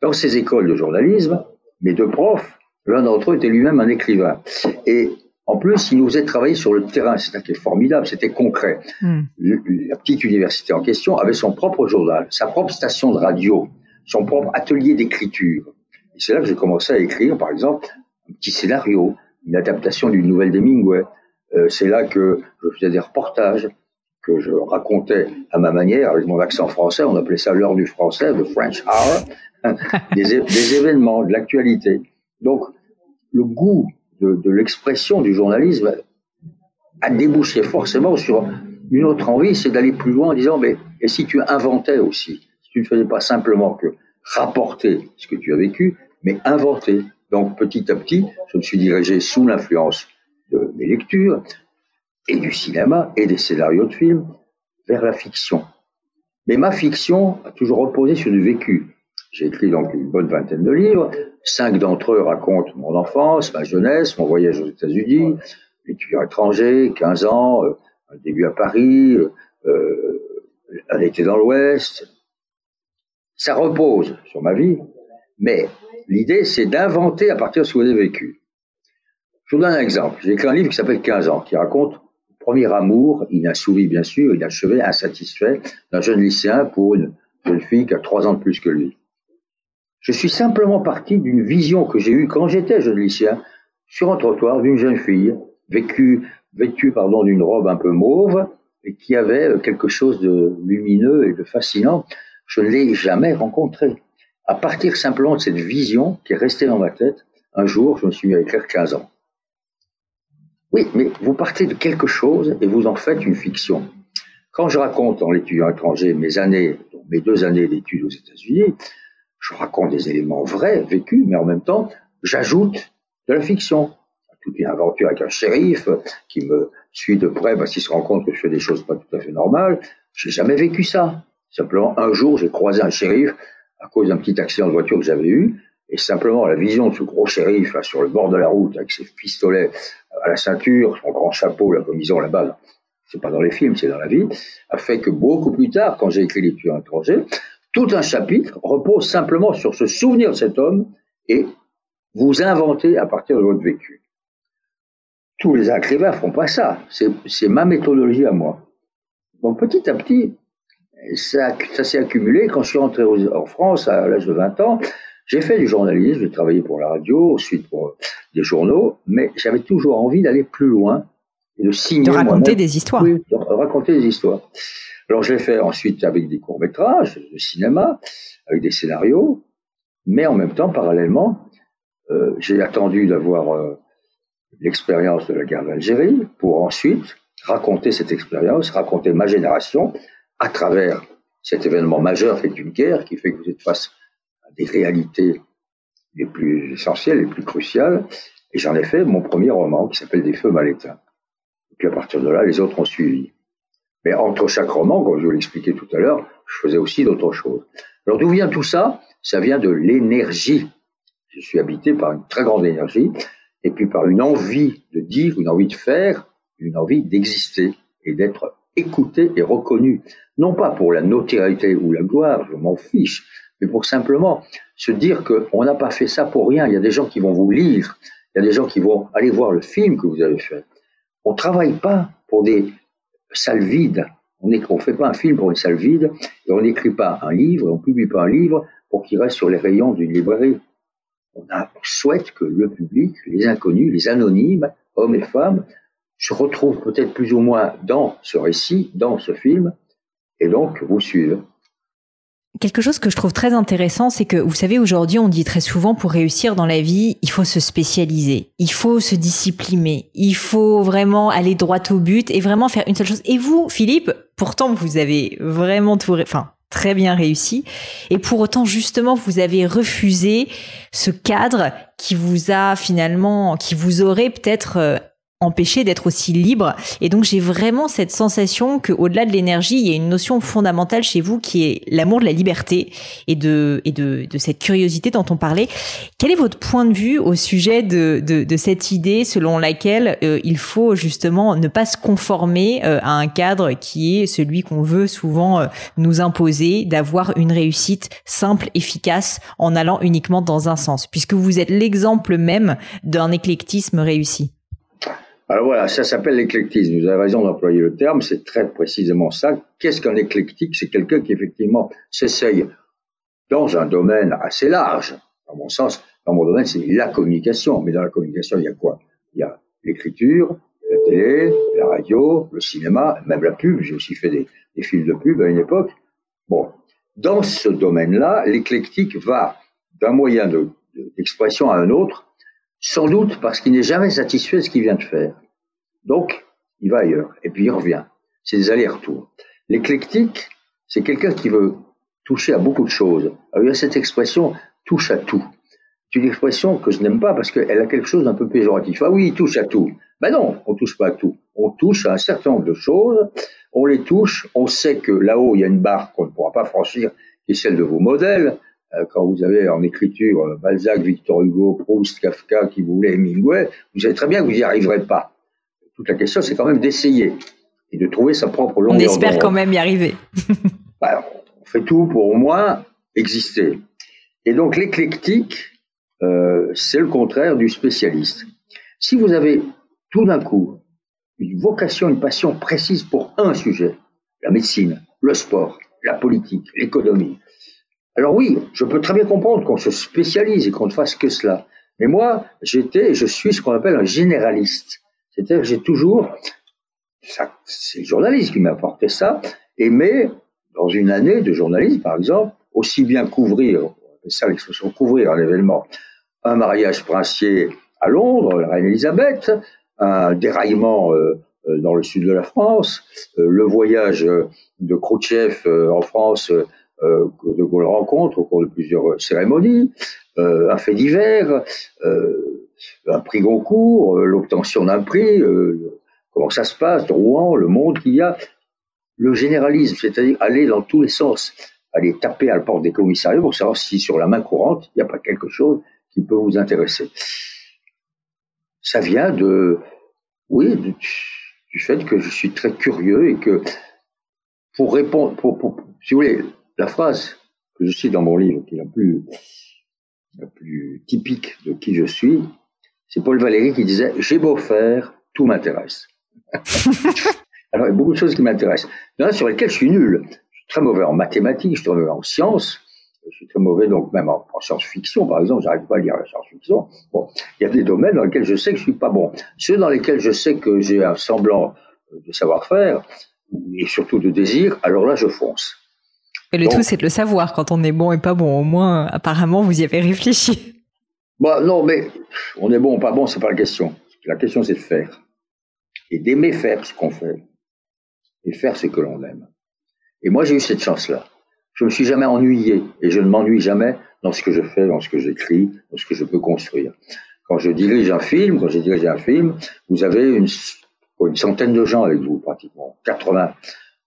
dans ces écoles de journalisme, mes deux profs, l'un d'entre eux était lui-même un écrivain. Et en plus, il nous faisait travailler sur le terrain. C'était formidable, c'était concret. Hmm. La petite université en question avait son propre journal, sa propre station de radio, son propre atelier d'écriture. Et c'est là que j'ai commencé à écrire, par exemple, un petit scénario, une adaptation d'une nouvelle d'Hemingway. Euh, c'est là que je faisais des reportages, que je racontais à ma manière, avec mon accent français, on appelait ça l'heure du français, the French hour, des, événements, de l'actualité. Donc, le goût de, l'expression du journalisme a débouché forcément sur une autre envie, c'est d'aller plus loin en disant, mais et si tu inventais aussi, si tu ne faisais pas simplement que rapporter ce que tu as vécu, mais inventer. Donc petit à petit, je me suis dirigé sous l'influence de mes lectures, et du cinéma et des scénarios de films vers la fiction. Mais ma fiction a toujours reposé sur du vécu. J'ai écrit donc une bonne vingtaine de livres. Cinq d'entre eux racontent mon enfance, ma jeunesse, mon voyage aux États-Unis, étudiant étranger, 15 ans, euh, un début à Paris, euh, un été dans l'Ouest. Ça repose sur ma vie, mais l'idée c'est d'inventer à partir de ce que j'ai vécu. Je vous donne un exemple. J'ai écrit un livre qui s'appelle 15 ans, qui raconte premier amour inassouvi, bien sûr, inachevé, insatisfait, d'un jeune lycéen pour une jeune fille qui a trois ans de plus que lui. Je suis simplement parti d'une vision que j'ai eue quand j'étais jeune lycéen sur un trottoir d'une jeune fille vécue, vêtue pardon, d'une robe un peu mauve et qui avait quelque chose de lumineux et de fascinant. Je ne l'ai jamais rencontrée. À partir simplement de cette vision qui est restée dans ma tête, un jour, je me suis mis à écrire 15 ans. Oui, mais vous partez de quelque chose et vous en faites une fiction. Quand je raconte en l'étudiant étranger mes années, mes deux années d'études aux États-Unis, je raconte des éléments vrais, vécus, mais en même temps, j'ajoute de la fiction. Toute une aventure avec un shérif qui me suit de près parce qu'il se rend compte que je fais des choses pas tout à fait normales. J'ai jamais vécu ça. Simplement, un jour, j'ai croisé un shérif à cause d'un petit accident de voiture que j'avais eu. Et simplement, la vision de ce gros shérif sur le bord de la route, avec ses pistolets à la ceinture, son grand chapeau, la commission là-bas, c'est pas dans les films, c'est dans la vie, a fait que beaucoup plus tard, quand j'ai écrit Les tueurs étrangers, tout un chapitre repose simplement sur ce souvenir de cet homme et vous inventez à partir de votre vécu. Tous les écrivains font pas ça. C'est ma méthodologie à moi. Donc petit à petit, ça, ça s'est accumulé. Quand je suis rentré en France à l'âge de 20 ans, j'ai fait du journalisme, j'ai travaillé pour la radio, ensuite pour des journaux, mais j'avais toujours envie d'aller plus loin et de signer. De raconter des histoires. Oui, de raconter des histoires. Alors je l'ai fait ensuite avec des courts-métrages de cinéma, avec des scénarios, mais en même temps, parallèlement, euh, j'ai attendu d'avoir euh, l'expérience de la guerre d'Algérie pour ensuite raconter cette expérience, raconter ma génération à travers cet événement majeur qui est une guerre qui fait que vous êtes face des réalités les plus essentielles, les plus cruciales. Et j'en ai fait mon premier roman qui s'appelle Des feux mal éteints. Et puis à partir de là, les autres ont suivi. Mais entre chaque roman, comme je vous l'expliquais tout à l'heure, je faisais aussi d'autres choses. Alors d'où vient tout ça? Ça vient de l'énergie. Je suis habité par une très grande énergie et puis par une envie de dire, une envie de faire, une envie d'exister et d'être écouté et reconnu. Non pas pour la notoriété ou la gloire, je m'en fiche, mais pour simplement se dire qu'on n'a pas fait ça pour rien. Il y a des gens qui vont vous lire, il y a des gens qui vont aller voir le film que vous avez fait. On ne travaille pas pour des salle vide. On ne fait pas un film pour une salle vide et on n'écrit pas un livre, on ne publie pas un livre pour qu'il reste sur les rayons d'une librairie. On, souhaite que le public, les inconnus, les anonymes, hommes et femmes, se retrouvent peut-être plus ou moins dans ce récit, dans ce film, et donc vous suivent. Quelque chose que je trouve très intéressant, c'est que vous savez, aujourd'hui, on dit très souvent pour réussir dans la vie, il faut se spécialiser, il faut se discipliner, il faut vraiment aller droit au but et vraiment faire une seule chose. Et vous, Philippe, pourtant, vous avez vraiment tout, enfin, très bien réussi. Et pour autant, justement, vous avez refusé ce cadre qui vous a finalement, qui vous aurait peut-être euh, empêcher d'être aussi libre. Et donc j'ai vraiment cette sensation que au-delà de l'énergie, il y a une notion fondamentale chez vous qui est l'amour de la liberté et de et de, de cette curiosité dont on parlait. Quel est votre point de vue au sujet de de, de cette idée selon laquelle euh, il faut justement ne pas se conformer euh, à un cadre qui est celui qu'on veut souvent euh, nous imposer, d'avoir une réussite simple, efficace en allant uniquement dans un sens, puisque vous êtes l'exemple même d'un éclectisme réussi. Alors voilà, ça s'appelle l'éclectisme. Vous avez raison d'employer le terme, c'est très précisément ça. Qu'est-ce qu'un éclectique? C'est quelqu'un qui effectivement s'essaye dans un domaine assez large. Dans mon sens, dans mon domaine, c'est la communication. Mais dans la communication, il y a quoi? Il y a l'écriture, la télé, la radio, le cinéma, même la pub. J'ai aussi fait des, films de pub à une époque. Bon, dans ce domaine-là, l'éclectique va d'un moyen d'expression à un autre sans doute parce qu'il n'est jamais satisfait de ce qu'il vient de faire. Donc, il va ailleurs, et puis il revient. C'est des allers-retours. L'éclectique, c'est quelqu'un qui veut toucher à beaucoup de choses. Il y a cette expression touche à tout. C'est une expression que je n'aime pas parce qu'elle a quelque chose d'un peu péjoratif. Ah oui, il touche à tout. Ben non, on touche pas à tout. On touche à un certain nombre de choses. On les touche. On sait que là-haut, il y a une barre qu'on ne pourra pas franchir, qui est celle de vos modèles. Euh, quand vous avez en écriture euh, Balzac, Victor Hugo, Proust, Kafka, qui voulait Hemingway, vous savez très bien que vous n'y arriverez pas. Toute la question, c'est quand même d'essayer et de trouver sa propre longueur. On espère quand même y arriver. Bah, on fait tout pour au moins exister. Et donc l'éclectique, euh, c'est le contraire du spécialiste. Si vous avez tout d'un coup une vocation, une passion précise pour un sujet, la médecine, le sport, la politique, l'économie, alors oui, je peux très bien comprendre qu'on se spécialise et qu'on ne fasse que cela. Mais moi, j'étais, je suis ce qu'on appelle un généraliste. C'est-à-dire que j'ai toujours, c'est le journaliste qui m'a apporté ça, aimé, dans une année de journalisme, par exemple, aussi bien couvrir, c'est ça l'expression couvrir un événement, un mariage princier à Londres, la reine Elisabeth, un déraillement euh, euh, dans le sud de la France, euh, le voyage de Khrouchtchev en France que De rencontre au cours de plusieurs cérémonies, un fait divers, un prix Goncourt, l'obtention d'un prix, comment ça se passe, Rouen, le monde qu'il y a, le généralisme, c'est-à-dire aller dans tous les sens, aller taper à la porte des commissariats pour savoir si sur la main courante, il n'y a pas quelque chose qui peut vous intéresser. Ça vient de, oui, du, fait que je suis très curieux et que pour répondre, si vous voulez, la phrase que je cite dans mon livre, qui est la plus, la plus typique de qui je suis, c'est Paul Valéry qui disait J'ai beau faire, tout m'intéresse. Alors, il y a beaucoup de choses qui m'intéressent. Il y en a sur lesquelles je suis nul. Je suis très mauvais en mathématiques, je suis très mauvais en sciences, je suis très mauvais donc même en, science-fiction, par exemple, j'arrive pas à lire la science-fiction. Bon, il y a des domaines dans lesquels je sais que je suis pas bon. Ceux dans lesquels je sais que j'ai un semblant de savoir-faire, et surtout de désir, alors là, je fonce. Et le tout, c'est de le savoir quand on est bon et pas bon. Au moins, apparemment, vous y avez réfléchi. Bah, non, mais on est bon ou pas bon, c'est pas la question. La question, c'est de faire. Et d'aimer faire ce qu'on fait et faire ce que l'on aime. Et moi, j'ai eu cette chance-là. Je me suis jamais ennuyé et je ne m'ennuie jamais dans ce que je fais, dans ce que j'écris, dans ce que je peux construire. Quand je dirige un film, quand j'ai dirigé un film, vous avez une, une centaine de gens avec vous, pratiquement. 80.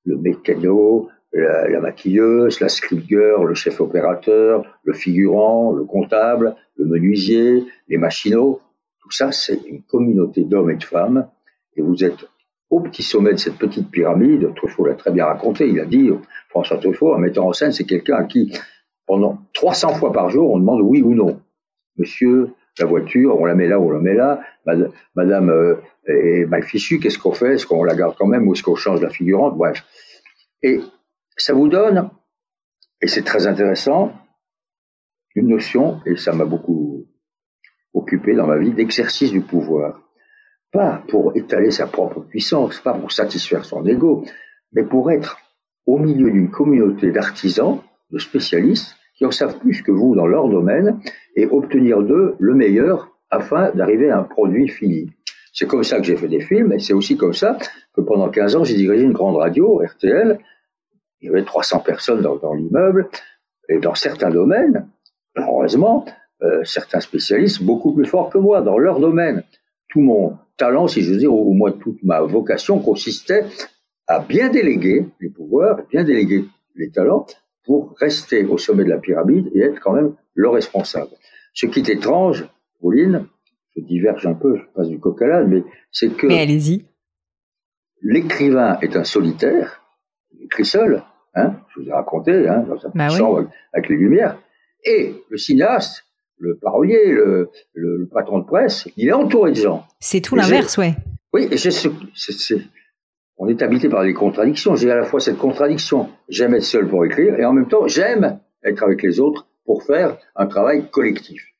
Le mécano, la, maquilleuse, la script le chef opérateur, le figurant, le comptable, le menuisier, les machinaux. Tout ça, c'est une communauté d'hommes et de femmes. Et vous êtes au petit sommet de cette petite pyramide, Truffaut l'a très bien raconté, il a dit, François Truffaut, un metteur en scène, c'est quelqu'un à qui, pendant 300 fois par jour, on demande oui ou non. Monsieur, la voiture, on la met là on la met là, madame euh, est mal fichue, qu'est-ce qu'on fait? Est-ce qu'on la garde quand même ou est-ce qu'on change la figurante? Bref. Et ça vous donne, et c'est très intéressant, une notion, et ça m'a beaucoup occupé dans ma vie, d'exercice du pouvoir pas pour étaler sa propre puissance, pas pour satisfaire son ego, mais pour être au milieu d'une communauté d'artisans, de spécialistes, qui en savent plus que vous dans leur domaine, et obtenir d'eux le meilleur afin d'arriver à un produit fini. C'est comme ça que j'ai fait des films, et c'est aussi comme ça que pendant 15 ans, j'ai dirigé une grande radio, RTL. Il y avait 300 personnes dans, l'immeuble, et dans certains domaines, heureusement, euh, certains spécialistes beaucoup plus forts que moi dans leur domaine. Tout mon talent, si je veux dire, au moins toute ma vocation consistait à bien déléguer les pouvoirs, bien déléguer les talents pour rester au sommet de la pyramide et être quand même le responsable. Ce qui est étrange, Pauline, je diverge un peu, je passe du coq à l'âne, mais c'est que. Mais allez-y. L'écrivain est un solitaire, il écrit seul, hein, je vous ai raconté, hein, dans sa bah chambre avec les lumières, et le cinéaste le parolier, le, patron de presse, il est entouré de gens. C'est tout l'inverse, ouais. Oui, et on est habité par des contradictions. J'ai à la fois cette contradiction, j'aime être seul pour écrire, et en même temps, j'aime être avec les autres pour faire un travail collectif.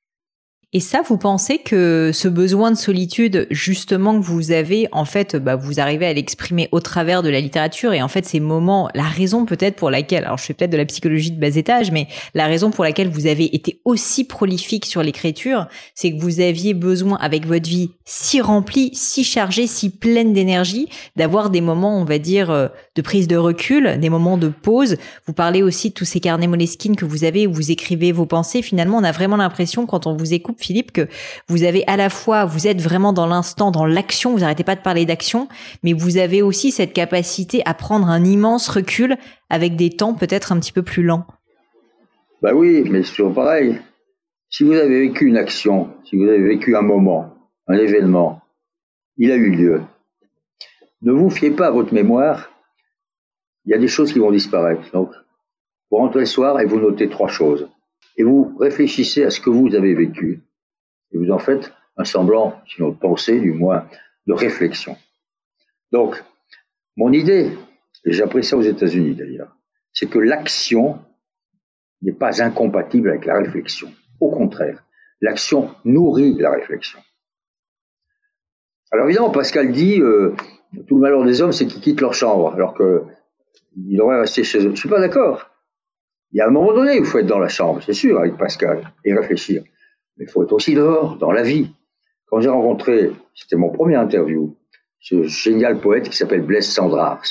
Et ça, vous pensez que ce besoin de solitude, justement, que vous avez, en fait, bah, vous arrivez à l'exprimer au travers de la littérature et en fait, ces moments, la raison peut-être pour laquelle, alors je fais peut-être de la psychologie de bas étage, mais la raison pour laquelle vous avez été aussi prolifique sur l'écriture, c'est que vous aviez besoin, avec votre vie si remplie, si chargée, si pleine d'énergie, d'avoir des moments, on va dire, euh, de prise de recul, des moments de pause. Vous parlez aussi de tous ces carnets Moleskine que vous avez où vous écrivez vos pensées. Finalement, on a vraiment l'impression, quand on vous écoute, Philippe, que vous avez à la fois, vous êtes vraiment dans l'instant, dans l'action, vous n'arrêtez pas de parler d'action, mais vous avez aussi cette capacité à prendre un immense recul avec des temps peut-être un petit peu plus lents. Bah oui, mais c'est toujours pareil. Si vous avez vécu une action, si vous avez vécu un moment, un événement, il a eu lieu. Ne vous fiez pas à votre mémoire. Il y a des choses qui vont disparaître. Donc, vous rentrez le soir et vous notez trois choses. Et vous réfléchissez à ce que vous avez vécu et vous en faites un semblant, sinon de pensée, du moins de réflexion. Donc, mon idée, et j'ai appris ça aux États-Unis d'ailleurs, c'est que l'action n'est pas incompatible avec la réflexion. Au contraire, l'action nourrit la réflexion. Alors évidemment, Pascal dit euh, tout le malheur des hommes, c'est qu'ils quittent leur chambre, alors qu'ils devraient rester chez eux. Je ne suis pas d'accord. Il y a un moment donné il faut être dans la chambre, c'est sûr, avec Pascal, et réfléchir. Mais il faut être aussi dehors, dans la vie. Quand j'ai rencontré, c'était mon premier interview, ce génial poète qui s'appelle Blaise Sandrars.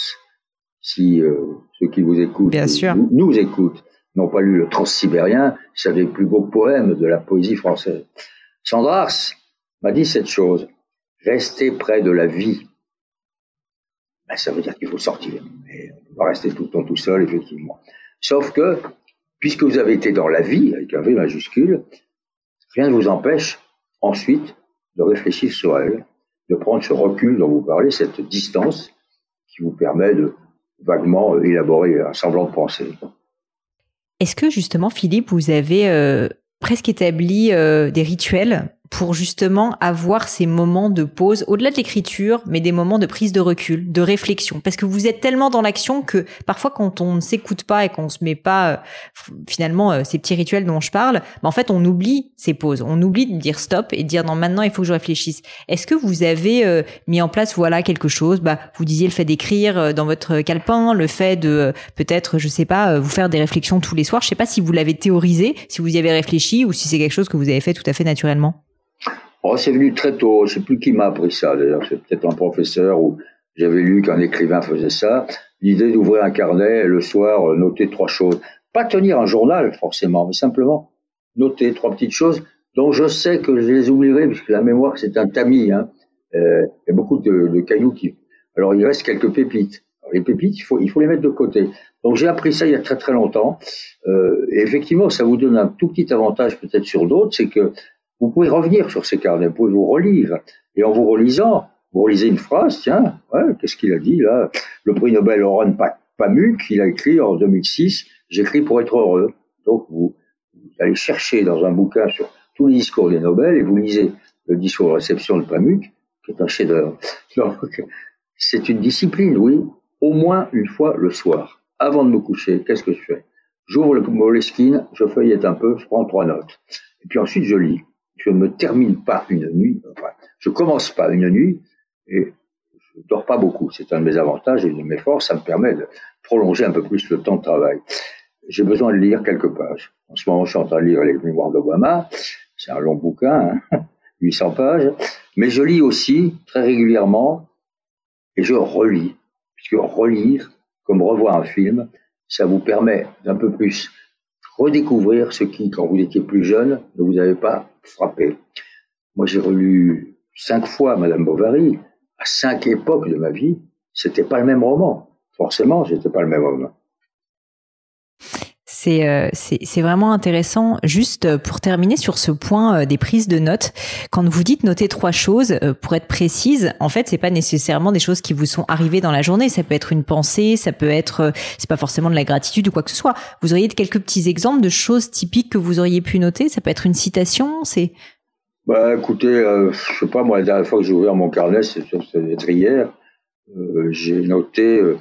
Si euh, ceux qui vous écoutent, Bien sûr. Nous, nous, écoutent, n'ont pas lu le Transsibérien, c'est un des plus beaux poèmes de la poésie française. Sandrars m'a dit cette chose rester près de la vie. Ben, ça veut dire qu'il faut sortir. On ne peut pas rester tout le temps tout seul, effectivement. Sauf que, puisque vous avez été dans la vie, avec un V majuscule, rien ne vous empêche ensuite de réfléchir sur elle, de prendre ce recul dont vous parlez, cette distance qui vous permet de vaguement élaborer un semblant de pensée. Est-ce que justement, Philippe, vous avez euh, presque établi euh, des rituels pour justement avoir ces moments de pause, au-delà de l'écriture, mais des moments de prise de recul, de réflexion. Parce que vous êtes tellement dans l'action que parfois quand on ne s'écoute pas et qu'on se met pas euh, finalement euh, ces petits rituels dont je parle, bah, en fait on oublie ces pauses, on oublie de dire stop et de dire non maintenant il faut que je réfléchisse. Est-ce que vous avez euh, mis en place voilà quelque chose? Bah vous disiez le fait d'écrire dans votre calepin, le fait de peut-être je sais pas vous faire des réflexions tous les soirs. Je sais pas si vous l'avez théorisé, si vous y avez réfléchi ou si c'est quelque chose que vous avez fait tout à fait naturellement. Oh, c'est venu très tôt. Je sais plus qui m'a appris ça, d'ailleurs. C'est peut-être un professeur ou j'avais lu qu'un écrivain faisait ça. L'idée d'ouvrir un carnet le soir, euh, noter trois choses. Pas tenir un journal, forcément, mais simplement noter trois petites choses dont je sais que je les oublierai, puisque la mémoire, c'est un tamis. Hein. Euh, il y a beaucoup de, cailloux qui... Alors, il reste quelques pépites. Les pépites, il faut, il faut les mettre de côté. Donc, j'ai appris ça il y a très très longtemps. Euh, et effectivement, ça vous donne un tout petit avantage peut-être sur d'autres, c'est que vous pouvez revenir sur ces carnets, vous pouvez vous relire. Et en vous relisant, vous relisez une phrase, tiens, ouais, qu'est-ce qu'il a dit là? Le prix Nobel Oran Pamuk, il a écrit en 2006, j'écris pour être heureux. Donc vous, allez chercher dans un bouquin sur tous les discours des Nobel et vous lisez le discours de réception de Pamuk, qui est un chef-d'œuvre. Donc c'est une discipline, oui, au moins une fois le soir. Avant de me coucher, qu'est-ce que je fais? J'ouvre le Moleskine, je feuillette un peu, je prends trois notes. Et puis ensuite, je lis je ne termine pas une nuit, enfin, je commence pas une nuit et je dors pas beaucoup. C'est un de mes avantages et une de mes forces. Ça me permet de prolonger un peu plus le temps de travail. J'ai besoin de lire quelques pages. En ce moment, je suis en train de lire les Mémoires d'Obama. C'est un long bouquin, 800 hein, pages. Mais je lis aussi très régulièrement et je relis. Puisque relire, comme revoir un film, ça vous permet d'un peu plus redécouvrir ce qui, quand vous étiez plus jeune, ne vous avait pas frappé. Moi, j'ai relu cinq fois Madame Bovary, à cinq époques de ma vie. C'était pas le même roman. Forcément, j'étais pas le même homme. Euh, c'est c'est vraiment intéressant. Juste euh, pour terminer sur ce point euh, des prises de notes, quand vous dites noter trois choses, pour être précise, en fait, c'est pas nécessairement des choses qui vous sont arrivées dans la journée. Ça peut être une pensée, ça peut être, c'est pas forcément de la gratitude ou quoi que ce soit. Vous auriez quelques petits exemples de choses typiques que vous auriez pu noter? Ça peut être une citation, c'est. Bah, écoutez, je sais pas moi, la dernière fois que j'ai ouvert mon carnet, c'était hier. j'ai noté euh,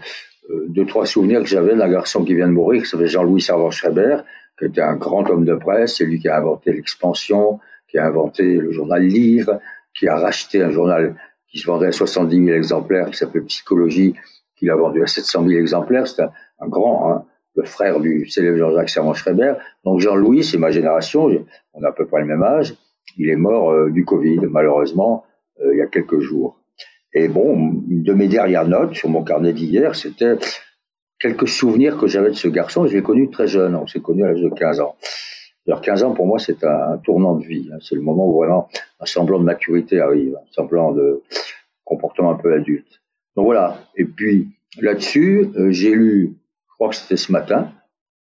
deux, trois souvenirs que j'avais d'un garçon qui vient de mourir, qui s'appelait Jean-Louis Servan-Schreiber, qui était un grand homme de presse. C'est lui qui a inventé l'expansion, qui a inventé le journal Livre, qui a racheté un journal qui se vendait à 70 000 exemplaires, qui s'appelait Psychologie, qu'il a vendu à 700 000 exemplaires. C'était un, grand, hein, le frère du célèbre Jean-Jacques Servan-Schreiber. Donc Jean-Louis, c'est ma génération, on a à peu près le même âge. Il est mort euh, du Covid, malheureusement, euh, il y a quelques jours. Et bon, une de mes dernières notes sur mon carnet d'hier, c'était quelques souvenirs que j'avais de ce garçon. Je l'ai connu très jeune, on s'est connu à l'âge de 15 ans. Alors 15 ans, pour moi, c'est un, tournant de vie. Hein. C'est le moment où vraiment un semblant de maturité arrive, un semblant de comportement un peu adulte. Donc voilà. Et puis là-dessus, euh, j'ai lu, je crois que c'était ce matin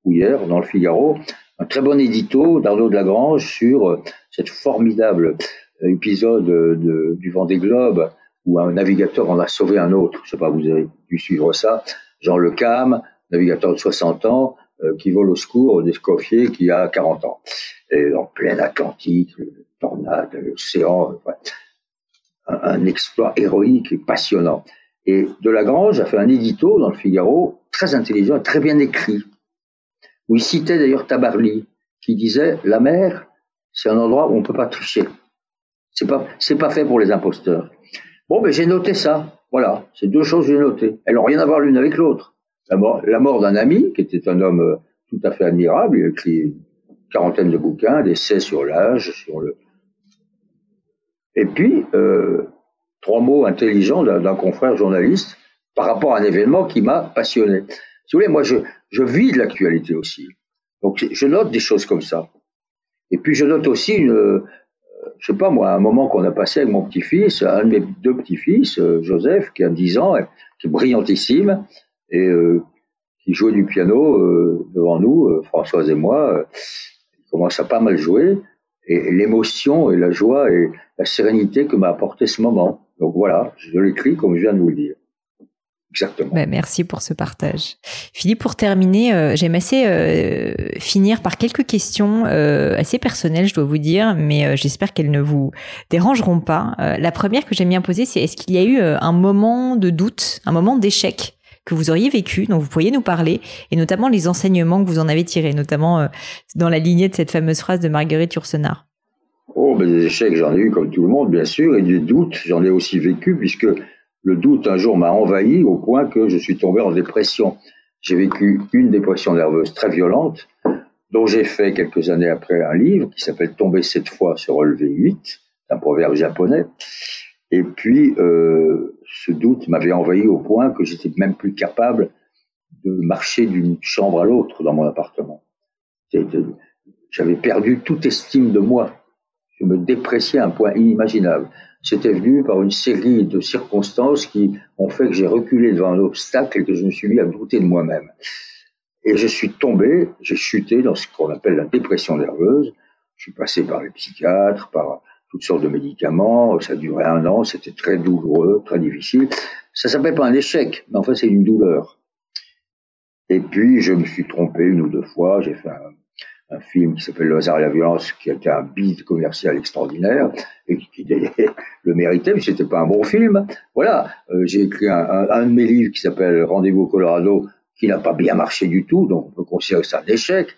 ou hier, dans le Figaro, un très bon édito d'Arnaud de Lagrange sur euh, cette formidable euh, épisode de, du Vendée Globe où un navigateur en a sauvé un autre. Je sais pas, vous avez dû suivre ça. Jean Le Cam, navigateur de 60 ans, qui vole au secours d'Escoffier qui a 40 ans. Et en plein Atlantique, le tornade, l'océan, un, exploit héroïque et passionnant. Et Delagrange a fait un édito dans le Figaro, très intelligent, très bien écrit, où il citait d'ailleurs Tabarly, qui disait La mer, c'est un endroit où on ne peut pas tricher. C'est pas, pas fait pour les imposteurs. Bon, ben j'ai noté ça. Voilà, c'est deux choses que j'ai notées. Elles n'ont rien à voir l'une avec l'autre. La mort, d'un ami, qui était un homme euh, tout à fait admirable, il a écrit une quarantaine de bouquins, des essais sur l'âge, sur le. Et puis, euh, trois mots intelligents d'un confrère journaliste par rapport à un événement qui m'a passionné. Si vous voulez, moi, je, je vis de l'actualité aussi. Donc, je note des choses comme ça. Et puis, je note aussi une, je sais pas moi, un moment qu'on a passé avec mon petit-fils, un de mes deux petits-fils, euh, Joseph, qui a 10 ans, qui est brillantissime, et euh, qui jouait du piano devant nous, Françoise et moi. il commence à pas mal jouer. Et, l'émotion et la joie et la sérénité que m'a apporté ce moment. Donc voilà, je l'écris comme je viens de vous le dire. Exactement. Bah, merci pour ce partage. Philippe, pour terminer, euh, j'aime assez euh, finir par quelques questions euh, assez personnelles, je dois vous dire, mais j'espère qu'elles ne vous dérangeront pas. la première que j'aime bien poser, c'est est-ce qu'il y a eu un moment de doute, un moment d'échec que vous auriez vécu, dont vous pourriez nous parler, et notamment les enseignements que vous en avez tirés, notamment dans la lignée de cette fameuse phrase de Marguerite Yourcenar? Oh, ben des échecs, j'en ai eu comme tout le monde, bien sûr, et des doutes, j'en ai aussi vécu, puisque le doute un jour m'a envahi au point que je suis tombé en dépression. J'ai vécu une dépression nerveuse très violente, dont j'ai fait quelques années après un livre qui s'appelle Tomber cette fois se relever huit, un proverbe japonais. Et puis, euh, ce doute m'avait envahi au point que j'étais même plus capable de marcher d'une chambre à l'autre dans mon appartement. J'avais perdu toute estime de moi. Je me dépréciais à un point inimaginable c'était venu par une série de circonstances qui ont fait que j'ai reculé devant un obstacle et que je me suis mis à douter de moi-même. Et je suis tombé, j'ai chuté dans ce qu'on appelle la dépression nerveuse. Je suis passé par les psychiatres, par toutes sortes de médicaments. Ça duré un an, c'était très douloureux, très difficile. Ça s'appelle pas un échec, mais en fait c'est une douleur. Et puis je me suis trompé une ou deux fois. J'ai fait un un film qui s'appelle Le hasard et la violence, qui a été un beat commercial extraordinaire et qui le méritait, mais c'était pas un bon film. Voilà, euh, j'ai écrit un, de mes livres qui s'appelle Rendez-vous au Colorado, qui n'a pas bien marché du tout, donc on peut considérer ça un échec.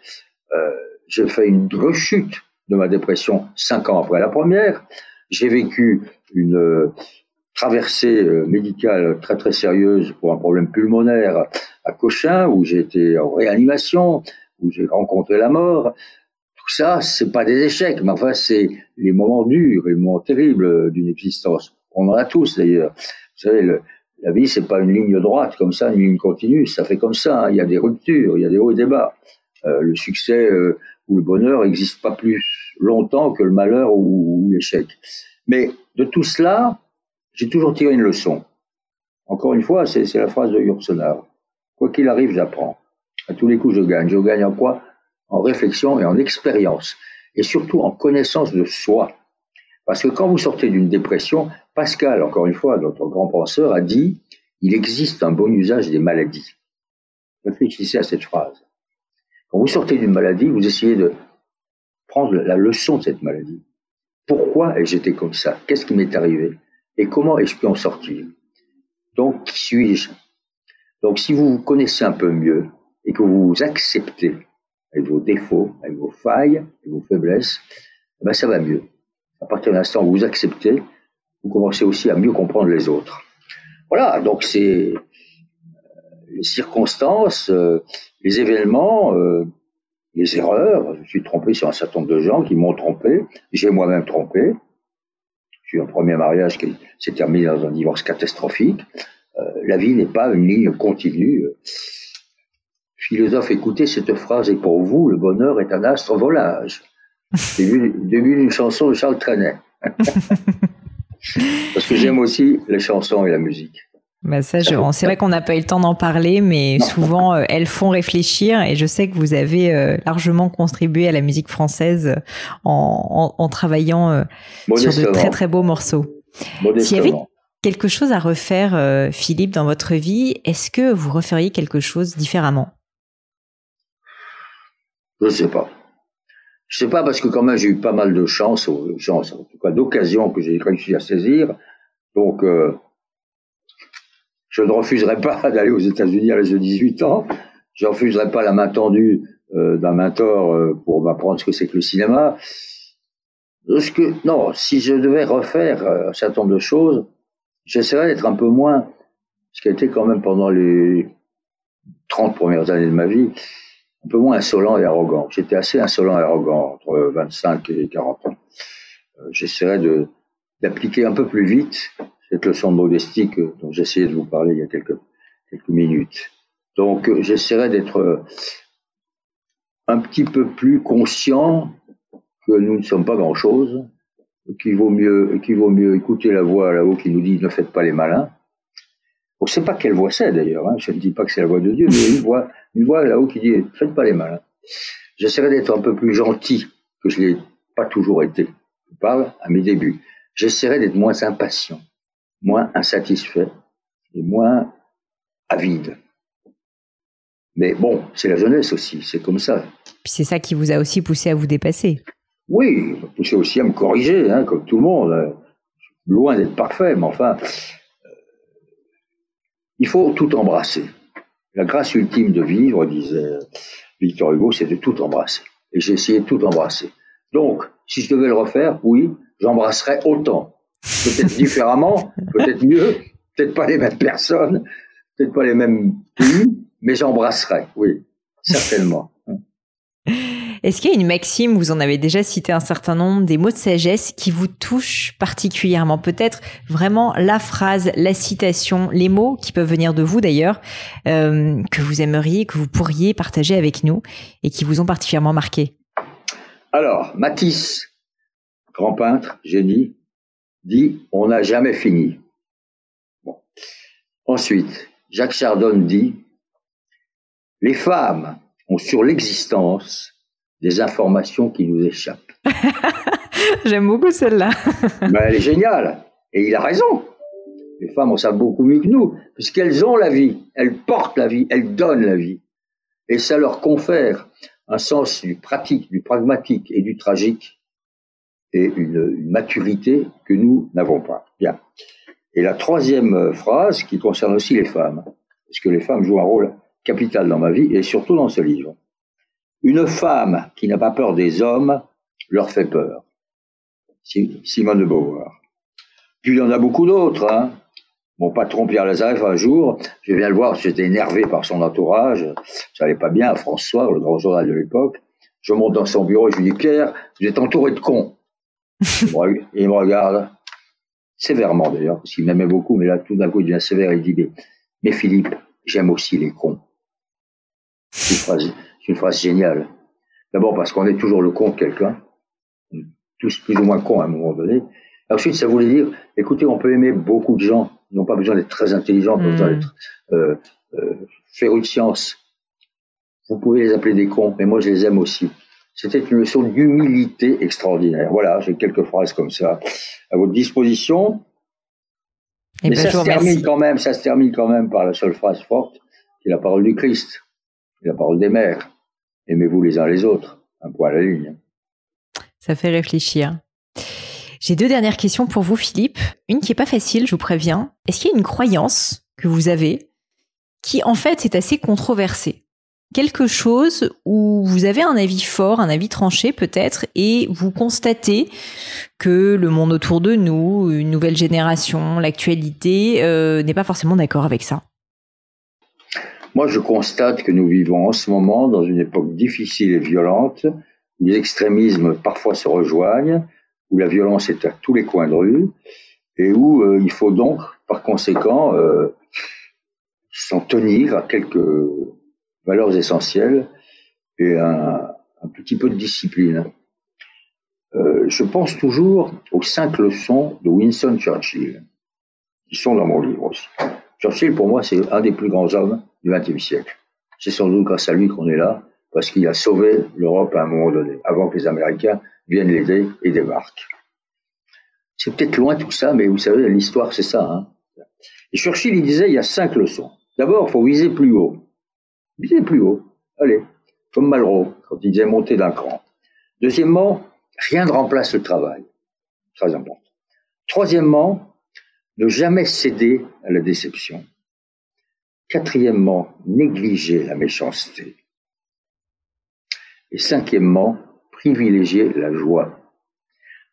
Euh, j'ai fait une rechute de ma dépression cinq ans après la première. J'ai vécu une euh, traversée médicale très très sérieuse pour un problème pulmonaire à Cochin, où j'ai été en réanimation où j'ai rencontré la mort. Tout ça, c'est pas des échecs, mais enfin, c'est les moments durs, les moments terribles d'une existence. On en a tous d'ailleurs. Vous savez, la vie, c'est pas une ligne droite comme ça, une ligne continue. Ça fait comme ça. Hein. Il y a des ruptures, il y a des hauts et des bas. Euh, le succès euh, ou le bonheur n'existe pas plus longtemps que le malheur ou, l'échec. Mais de tout cela, j'ai toujours tiré une leçon. Encore une fois, c'est la phrase de Yourcenar. Quoi qu'il arrive, j'apprends. À tous les coups, je gagne. Je gagne en quoi? En réflexion et en expérience. Et surtout en connaissance de soi. Parce que quand vous sortez d'une dépression, Pascal, encore une fois, notre grand penseur, a dit il existe un bon usage des maladies. Réfléchissez à cette phrase. Quand vous sortez d'une maladie, vous essayez de prendre la leçon de cette maladie. Pourquoi ai-je été comme ça? Qu'est-ce qui m'est arrivé? Et comment ai-je pu en sortir? Donc, qui suis-je? Donc, si vous vous connaissez un peu mieux, et que vous acceptez avec vos défauts, avec vos failles, avec vos faiblesses, eh ben ça va mieux. À partir de l'instant où vous acceptez, vous commencez aussi à mieux comprendre les autres. Voilà, donc c'est euh, les circonstances, euh, les événements, euh, les erreurs. Je suis trompé sur un certain nombre de gens qui m'ont trompé. J'ai moi-même trompé. J'ai eu un premier mariage qui s'est terminé dans un divorce catastrophique. la vie n'est pas une ligne continue philosophe, écoutez cette phrase, et pour vous, le bonheur est un astre volage. Début, début d'une chanson de Charles Trenet. Parce que j'aime aussi les chansons et la musique. Bah ça, c'est vrai qu'on n'a pas eu le temps d'en parler, mais souvent euh, elles font réfléchir et je sais que vous avez euh, largement contribué à la musique française en, en, travaillant euh, sur de très très beaux morceaux. S'il y avait quelque chose à refaire, Philippe, dans votre vie, est-ce que vous referiez quelque chose différemment? Je ne sais pas. Je sais pas parce que quand même j'ai eu pas mal de chance, chance en tout cas d'occasions que j'ai réussi à saisir. Donc euh, je ne refuserai pas d'aller aux États-Unis à l'âge de 18 ans. Je ne refuserai pas la main tendue euh, d'un mentor euh, pour m'apprendre ce que c'est que le cinéma. Parce que, non, si je devais refaire un certain nombre de choses, j'essaierais d'être un peu moins, ce qui a été quand même pendant les 30 premières années de ma vie, un peu moins insolent et arrogant. J'étais assez insolent et arrogant entre 25 et 40 ans. Euh, j'essaierais de d'appliquer un peu plus vite cette leçon de modestie dont j'essayais de vous parler il y a quelques, minutes. Donc euh, j'essaierais d'être euh, un petit peu plus conscient que nous ne sommes pas grand-chose, qu'il vaut mieux qu'il vaut mieux écouter la voix là-haut qui nous dit ne faites pas les malins. On ne sait pas quelle voix c'est d'ailleurs. Hein. Je ne dis pas que c'est la voix de Dieu, mais une voix une voix là-haut qui dit faites pas les malins. J'essaierai d'être un peu plus gentil que je l'ai pas toujours été. Je parle à mes débuts. J'essaierai d'être moins impatient, moins insatisfait et moins avide. Mais bon, c'est la jeunesse aussi, c'est comme ça. Puis c'est ça qui vous a aussi poussé à vous dépasser. Oui, poussé aussi à me corriger, hein, comme tout le monde. Loin d'être parfait, mais enfin, il faut tout embrasser. La grâce ultime de vivre, disait Victor Hugo, c'est de tout embrasser. Et j'ai essayé de tout embrasser. Donc, si je devais le refaire, oui, j'embrasserais autant. Peut-être différemment, peut-être mieux, peut-être pas les mêmes personnes, peut-être pas les mêmes pays, mais j'embrasserais, oui, certainement. Est-ce qu'il y a une maxime, vous en avez déjà cité un certain nombre, des mots de sagesse qui vous touchent particulièrement? Peut-être vraiment la phrase, la citation, les mots qui peuvent venir de vous d'ailleurs, euh, que vous aimeriez, que vous pourriez partager avec nous et qui vous ont particulièrement marqué? Alors, Matisse, grand peintre, génie, dit On n'a jamais fini. Ensuite, Jacques Chardon dit Les femmes ont sur l'existence des informations qui nous échappent. J'aime beaucoup celle-là. ben, elle est géniale. Et il a raison. Les femmes en savent beaucoup mieux que nous, puisqu'elles ont la vie, elles portent la vie, elles donnent la vie. Et ça leur confère un sens du pratique, du pragmatique et du tragique, et une, une maturité que nous n'avons pas. Bien. Et la troisième phrase qui concerne aussi les femmes, parce que les femmes jouent un rôle capital dans ma vie, et surtout dans ce livre. Une femme qui n'a pas peur des hommes leur fait peur. Simone de Beauvoir. Puis il y en a beaucoup d'autres. Hein. Mon patron Pierre Lazareff, un jour, je viens le voir, j'étais énervé par son entourage, ça allait pas bien, François, le grand journal de l'époque. Je monte dans son bureau et je lui dis, Pierre, vous êtes entouré de cons. il me regarde, sévèrement d'ailleurs, parce qu'il m'aimait beaucoup, mais là, tout d'un coup, il devient sévère et il dit, mais Philippe, j'aime aussi les cons. Une phrase géniale. D'abord parce qu'on est toujours le con de quelqu'un, tous plus ou moins cons à un moment donné. Ensuite, ça voulait dire, écoutez, on peut aimer beaucoup de gens, ils n'ont pas besoin d'être très intelligents, pas besoin hmm. d'être euh, euh, férus de science. Vous pouvez les appeler des cons, mais moi je les aime aussi. C'était une leçon d'humilité extraordinaire. Voilà, j'ai quelques phrases comme ça à votre disposition. Et eh mais ben, ça se termine quand même, ça se termine quand même par la seule phrase forte, qui est la parole du Christ, la parole des mères aimez-vous les uns les autres, un point à la ligne. Ça fait réfléchir. J'ai deux dernières questions pour vous, Philippe. Une qui est pas facile, je vous préviens. Est-ce qu'il y a une croyance que vous avez qui, en fait, est assez controversée? Quelque chose où vous avez un avis fort, un avis tranché peut-être, et vous constatez que le monde autour de nous, une nouvelle génération, l'actualité, euh, n'est pas forcément d'accord avec ça? Moi, je constate que nous vivons en ce moment dans une époque difficile et violente, où les extrémismes parfois se rejoignent, où la violence est à tous les coins de rue, et où euh, il faut donc, par conséquent, euh, s'en tenir à quelques valeurs essentielles et un, un petit peu de discipline. Euh, je pense toujours aux cinq leçons de Winston Churchill, qui sont dans mon livre aussi. Churchill, pour moi, c'est un des plus grands hommes du XXe siècle. C'est sans doute grâce à lui qu'on est là, parce qu'il a sauvé l'Europe à un moment donné, avant que les Américains viennent l'aider et débarquent. C'est peut-être loin tout ça, mais vous savez, l'histoire, c'est ça. Hein. Et Churchill, il disait, il y a cinq leçons. D'abord, il faut viser plus haut. Viser plus haut. Allez, comme Malraux. quand il disait monter d'un cran. Deuxièmement, rien ne remplace le travail. Très important. Troisièmement, ne jamais céder à la déception. Quatrièmement, négliger la méchanceté. Et cinquièmement, privilégier la joie.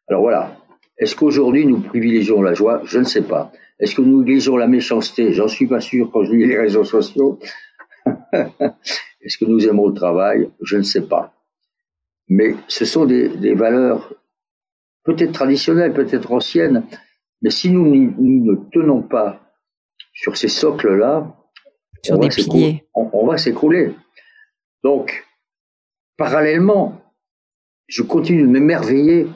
Alors voilà, est-ce qu'aujourd'hui nous privilégions la joie? Je ne sais pas. Est-ce que nous négligeons la méchanceté? J'en suis pas sûr quand je lis les réseaux sociaux. Est-ce que nous aimons le travail? Je ne sais pas. Mais ce sont des, valeurs peut-être traditionnelles, peut-être anciennes, mais si nous, ne tenons pas sur ces socles-là, sur des piliers, on va s'écrouler. Donc, parallèlement, je continue de m'émerveiller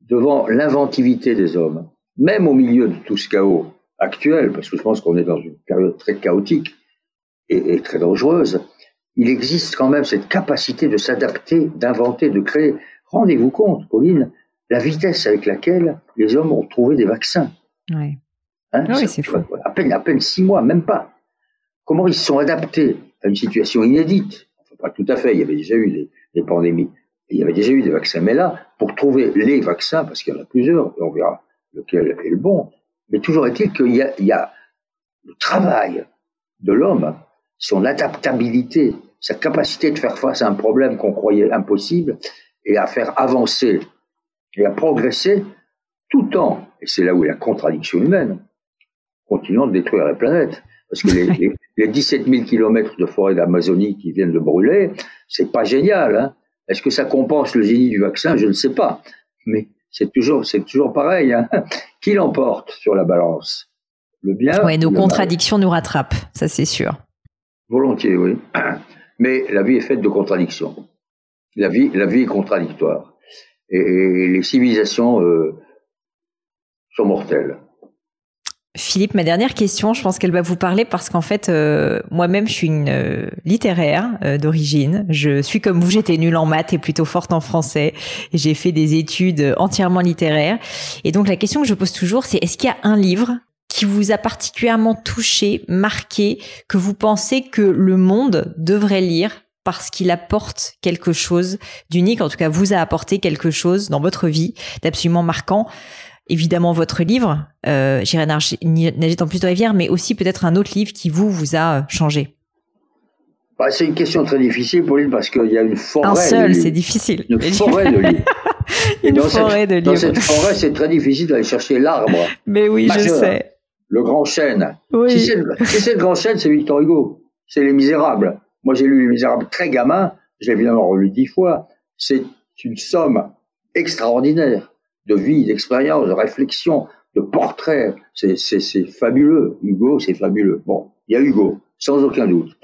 devant l'inventivité des hommes, même au milieu de tout ce chaos actuel, parce que je pense qu'on est dans une période très chaotique et, très dangereuse, il existe quand même cette capacité de s'adapter, d'inventer, de créer. Rendez-vous compte, Pauline, la vitesse avec laquelle les hommes ont trouvé des vaccins. Oui. Hein, ah oui, c'est fou. À peine, à peine six mois, même pas. Comment ils se sont adaptés à une situation inédite? Enfin, pas tout à fait. Il y avait déjà eu des, pandémies. Il y avait déjà eu des vaccins. Mais là, pour trouver les vaccins, parce qu'il y en a plusieurs, et on verra lequel est le bon, mais toujours est-il qu'il y, a, le travail de l'homme, son adaptabilité, sa capacité de faire face à un problème qu'on croyait impossible et à faire avancer et à progresser tout en, et c'est là où la contradiction humaine, continuant de détruire la planète. Parce que les, les, 17 000 kilomètres de forêt d'Amazonie qui viennent de brûler, c'est pas génial. Hein est-ce que ça compense le génie du vaccin? Je ne sais pas. Mais c'est toujours, c'est toujours pareil. Hein Qui l'emporte sur la balance? Le bien Oui, nos contradictions nous rattrapent, ça c'est sûr. Volontiers, oui. Mais la vie est faite de contradictions. La vie, la vie est contradictoire. Et, les civilisations euh, sont mortelles. Philippe, ma dernière question, je pense qu'elle va vous parler parce qu'en fait, euh, moi-même, je suis une euh, littéraire euh, d'origine. Je suis comme vous, j'étais nulle en maths et plutôt forte en français. J'ai fait des études entièrement littéraires. Et donc, la question que je pose toujours, c'est est-ce qu'il y a un livre qui vous a particulièrement touché, marqué, que vous pensez que le monde devrait lire parce qu'il apporte quelque chose d'unique, en tout cas vous a apporté quelque chose dans votre vie d'absolument marquant? Évidemment votre livre, euh, J'irai nager dans plus de rivières, mais aussi peut-être un autre livre qui vous, vous a euh, changé. Bah, c'est une question très difficile, Pauline, parce qu'il y a une forêt. Un seul, c'est difficile. Une forêt de livres. une forêt de livres. Dans cette forêt, c'est très difficile d'aller chercher l'arbre. Mais oui, je sais. Le grand chêne. Si c'est le, grand chêne, c'est Victor Hugo. C'est Les Misérables. Moi, j'ai lu Les Misérables très gamin. J'ai évidemment relu dix fois. C'est une somme extraordinaire de vie, d'expérience, de réflexion, de portrait. C'est fabuleux. Hugo, c'est fabuleux. Bon, il y a Hugo, sans aucun doute.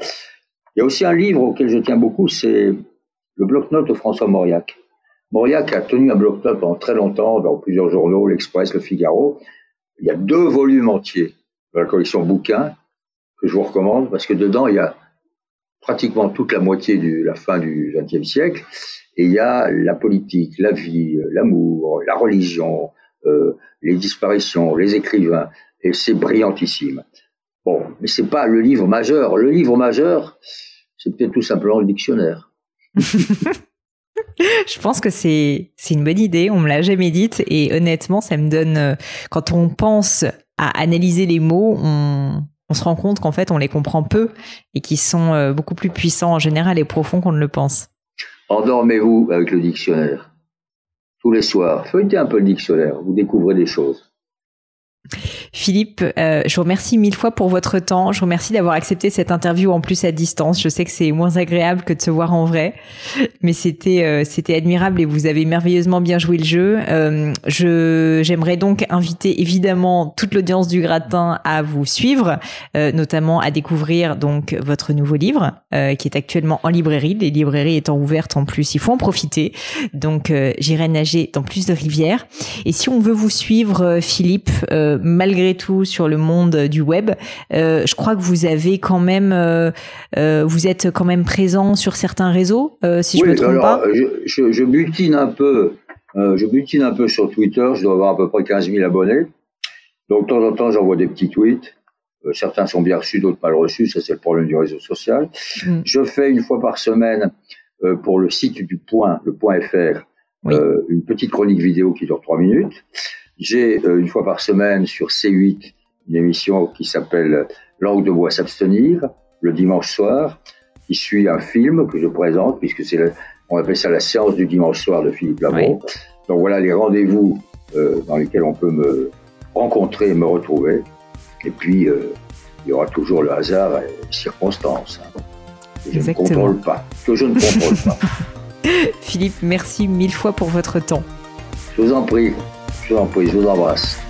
Il y a aussi un livre auquel je tiens beaucoup, c'est le bloc-notes de François Mauriac. Mauriac a tenu un bloc-notes pendant très longtemps dans plusieurs journaux, l'Express, le Figaro. Il y a deux volumes entiers de la collection bouquins que je vous recommande parce que dedans il y a pratiquement toute la moitié de la fin du XXe siècle et il y a la politique, la vie, l'amour, la religion, euh, les disparitions, les écrivains, et c'est brillantissime. Bon, mais c'est pas le livre majeur. Le livre majeur, c'est peut-être tout simplement le dictionnaire. Je pense que c'est c'est une bonne idée. On me l'a jamais dite et honnêtement, ça me donne euh, quand on pense à analyser les mots, on, on se rend compte qu'en fait on les comprend peu et qu'ils sont euh, beaucoup plus puissants en général et profonds qu'on ne le pense. Endormez-vous avec le dictionnaire. Tous les soirs, feuilletez un peu le dictionnaire, vous découvrez des choses. Philippe, euh, je vous remercie mille fois pour votre temps. Je vous remercie d'avoir accepté cette interview en plus à distance. Je sais que c'est moins agréable que de se voir en vrai, mais c'était euh, c'était admirable et vous avez merveilleusement bien joué le jeu. Euh, je j'aimerais donc inviter évidemment toute l'audience du Gratin à vous suivre, notamment à découvrir donc votre nouveau livre qui est actuellement en librairie. Les librairies étant ouvertes en plus, il faut en profiter. Donc j'irai nager dans plus de rivières. Et si on veut vous suivre, Philippe malgré tout sur le monde du web. Euh, je crois que vous avez quand même, euh, euh, vous êtes quand même présent sur certains réseaux, si je me trompe alors, pas. Je, je, butine un peu, je butine un peu sur Twitter. Je dois avoir à peu près 15 000 abonnés. Donc de temps en temps, j'envoie des petits tweets. certains sont bien reçus, d'autres mal reçus. Ça, c'est le problème du réseau social. Mm. Je fais une fois par semaine pour le site du Point, le Point FR, euh, une petite chronique vidéo qui dure trois minutes. J'ai euh, une fois par semaine sur C8 une émission qui s'appelle Langue de bois s'abstenir, le dimanche soir, qui suit un film que je présente, puisque c'est on appelle ça la séance du dimanche soir de Philippe Labro. Donc voilà les rendez-vous euh, dans lesquels on peut me rencontrer et me retrouver. Et puis, euh, il y aura toujours le hasard et les circonstances. Hein, que je ne contrôle pas. Que je ne contrôle pas. Philippe, merci mille fois pour votre temps. Je vous en prie. Je vous en prie.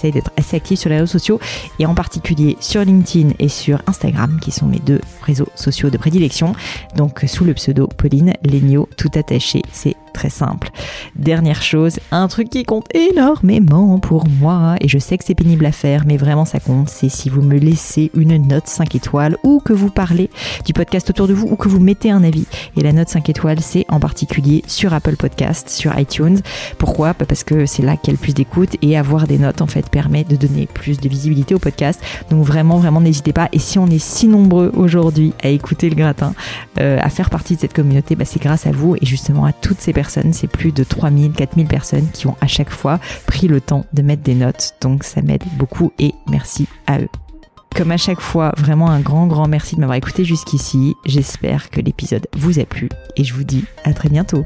d'être assez actif sur les réseaux sociaux et en particulier sur LinkedIn et sur Instagram qui sont mes deux réseaux sociaux de prédilection. Donc sous le pseudo Pauline Legno tout attaché. C'est très simple. Dernière chose, un truc qui compte énormément pour moi, et je sais que c'est pénible à faire, mais vraiment ça compte, c'est si vous me laissez une note 5 étoiles, ou que vous parlez du podcast autour de vous, ou que vous mettez un avis. Et la note 5 étoiles, c'est en particulier sur Apple Podcast, sur iTunes. Pourquoi? Bah, Parce que c'est là qu'il y a plus d'écoute, et avoir des notes, en fait, permet de donner plus de visibilité au podcast. Donc vraiment, vraiment, n'hésitez pas. Et si on est si nombreux aujourd'hui à écouter le gratin, euh, à faire partie de cette communauté, bah, c'est grâce à vous, et justement à toutes ces c'est plus de 3000, 4000 personnes qui ont à chaque fois pris le temps de mettre des notes. Donc ça m'aide beaucoup et merci à eux. Comme à chaque fois, vraiment un grand, grand merci de m'avoir écouté jusqu'ici. J'espère que l'épisode vous a plu et je vous dis à très bientôt.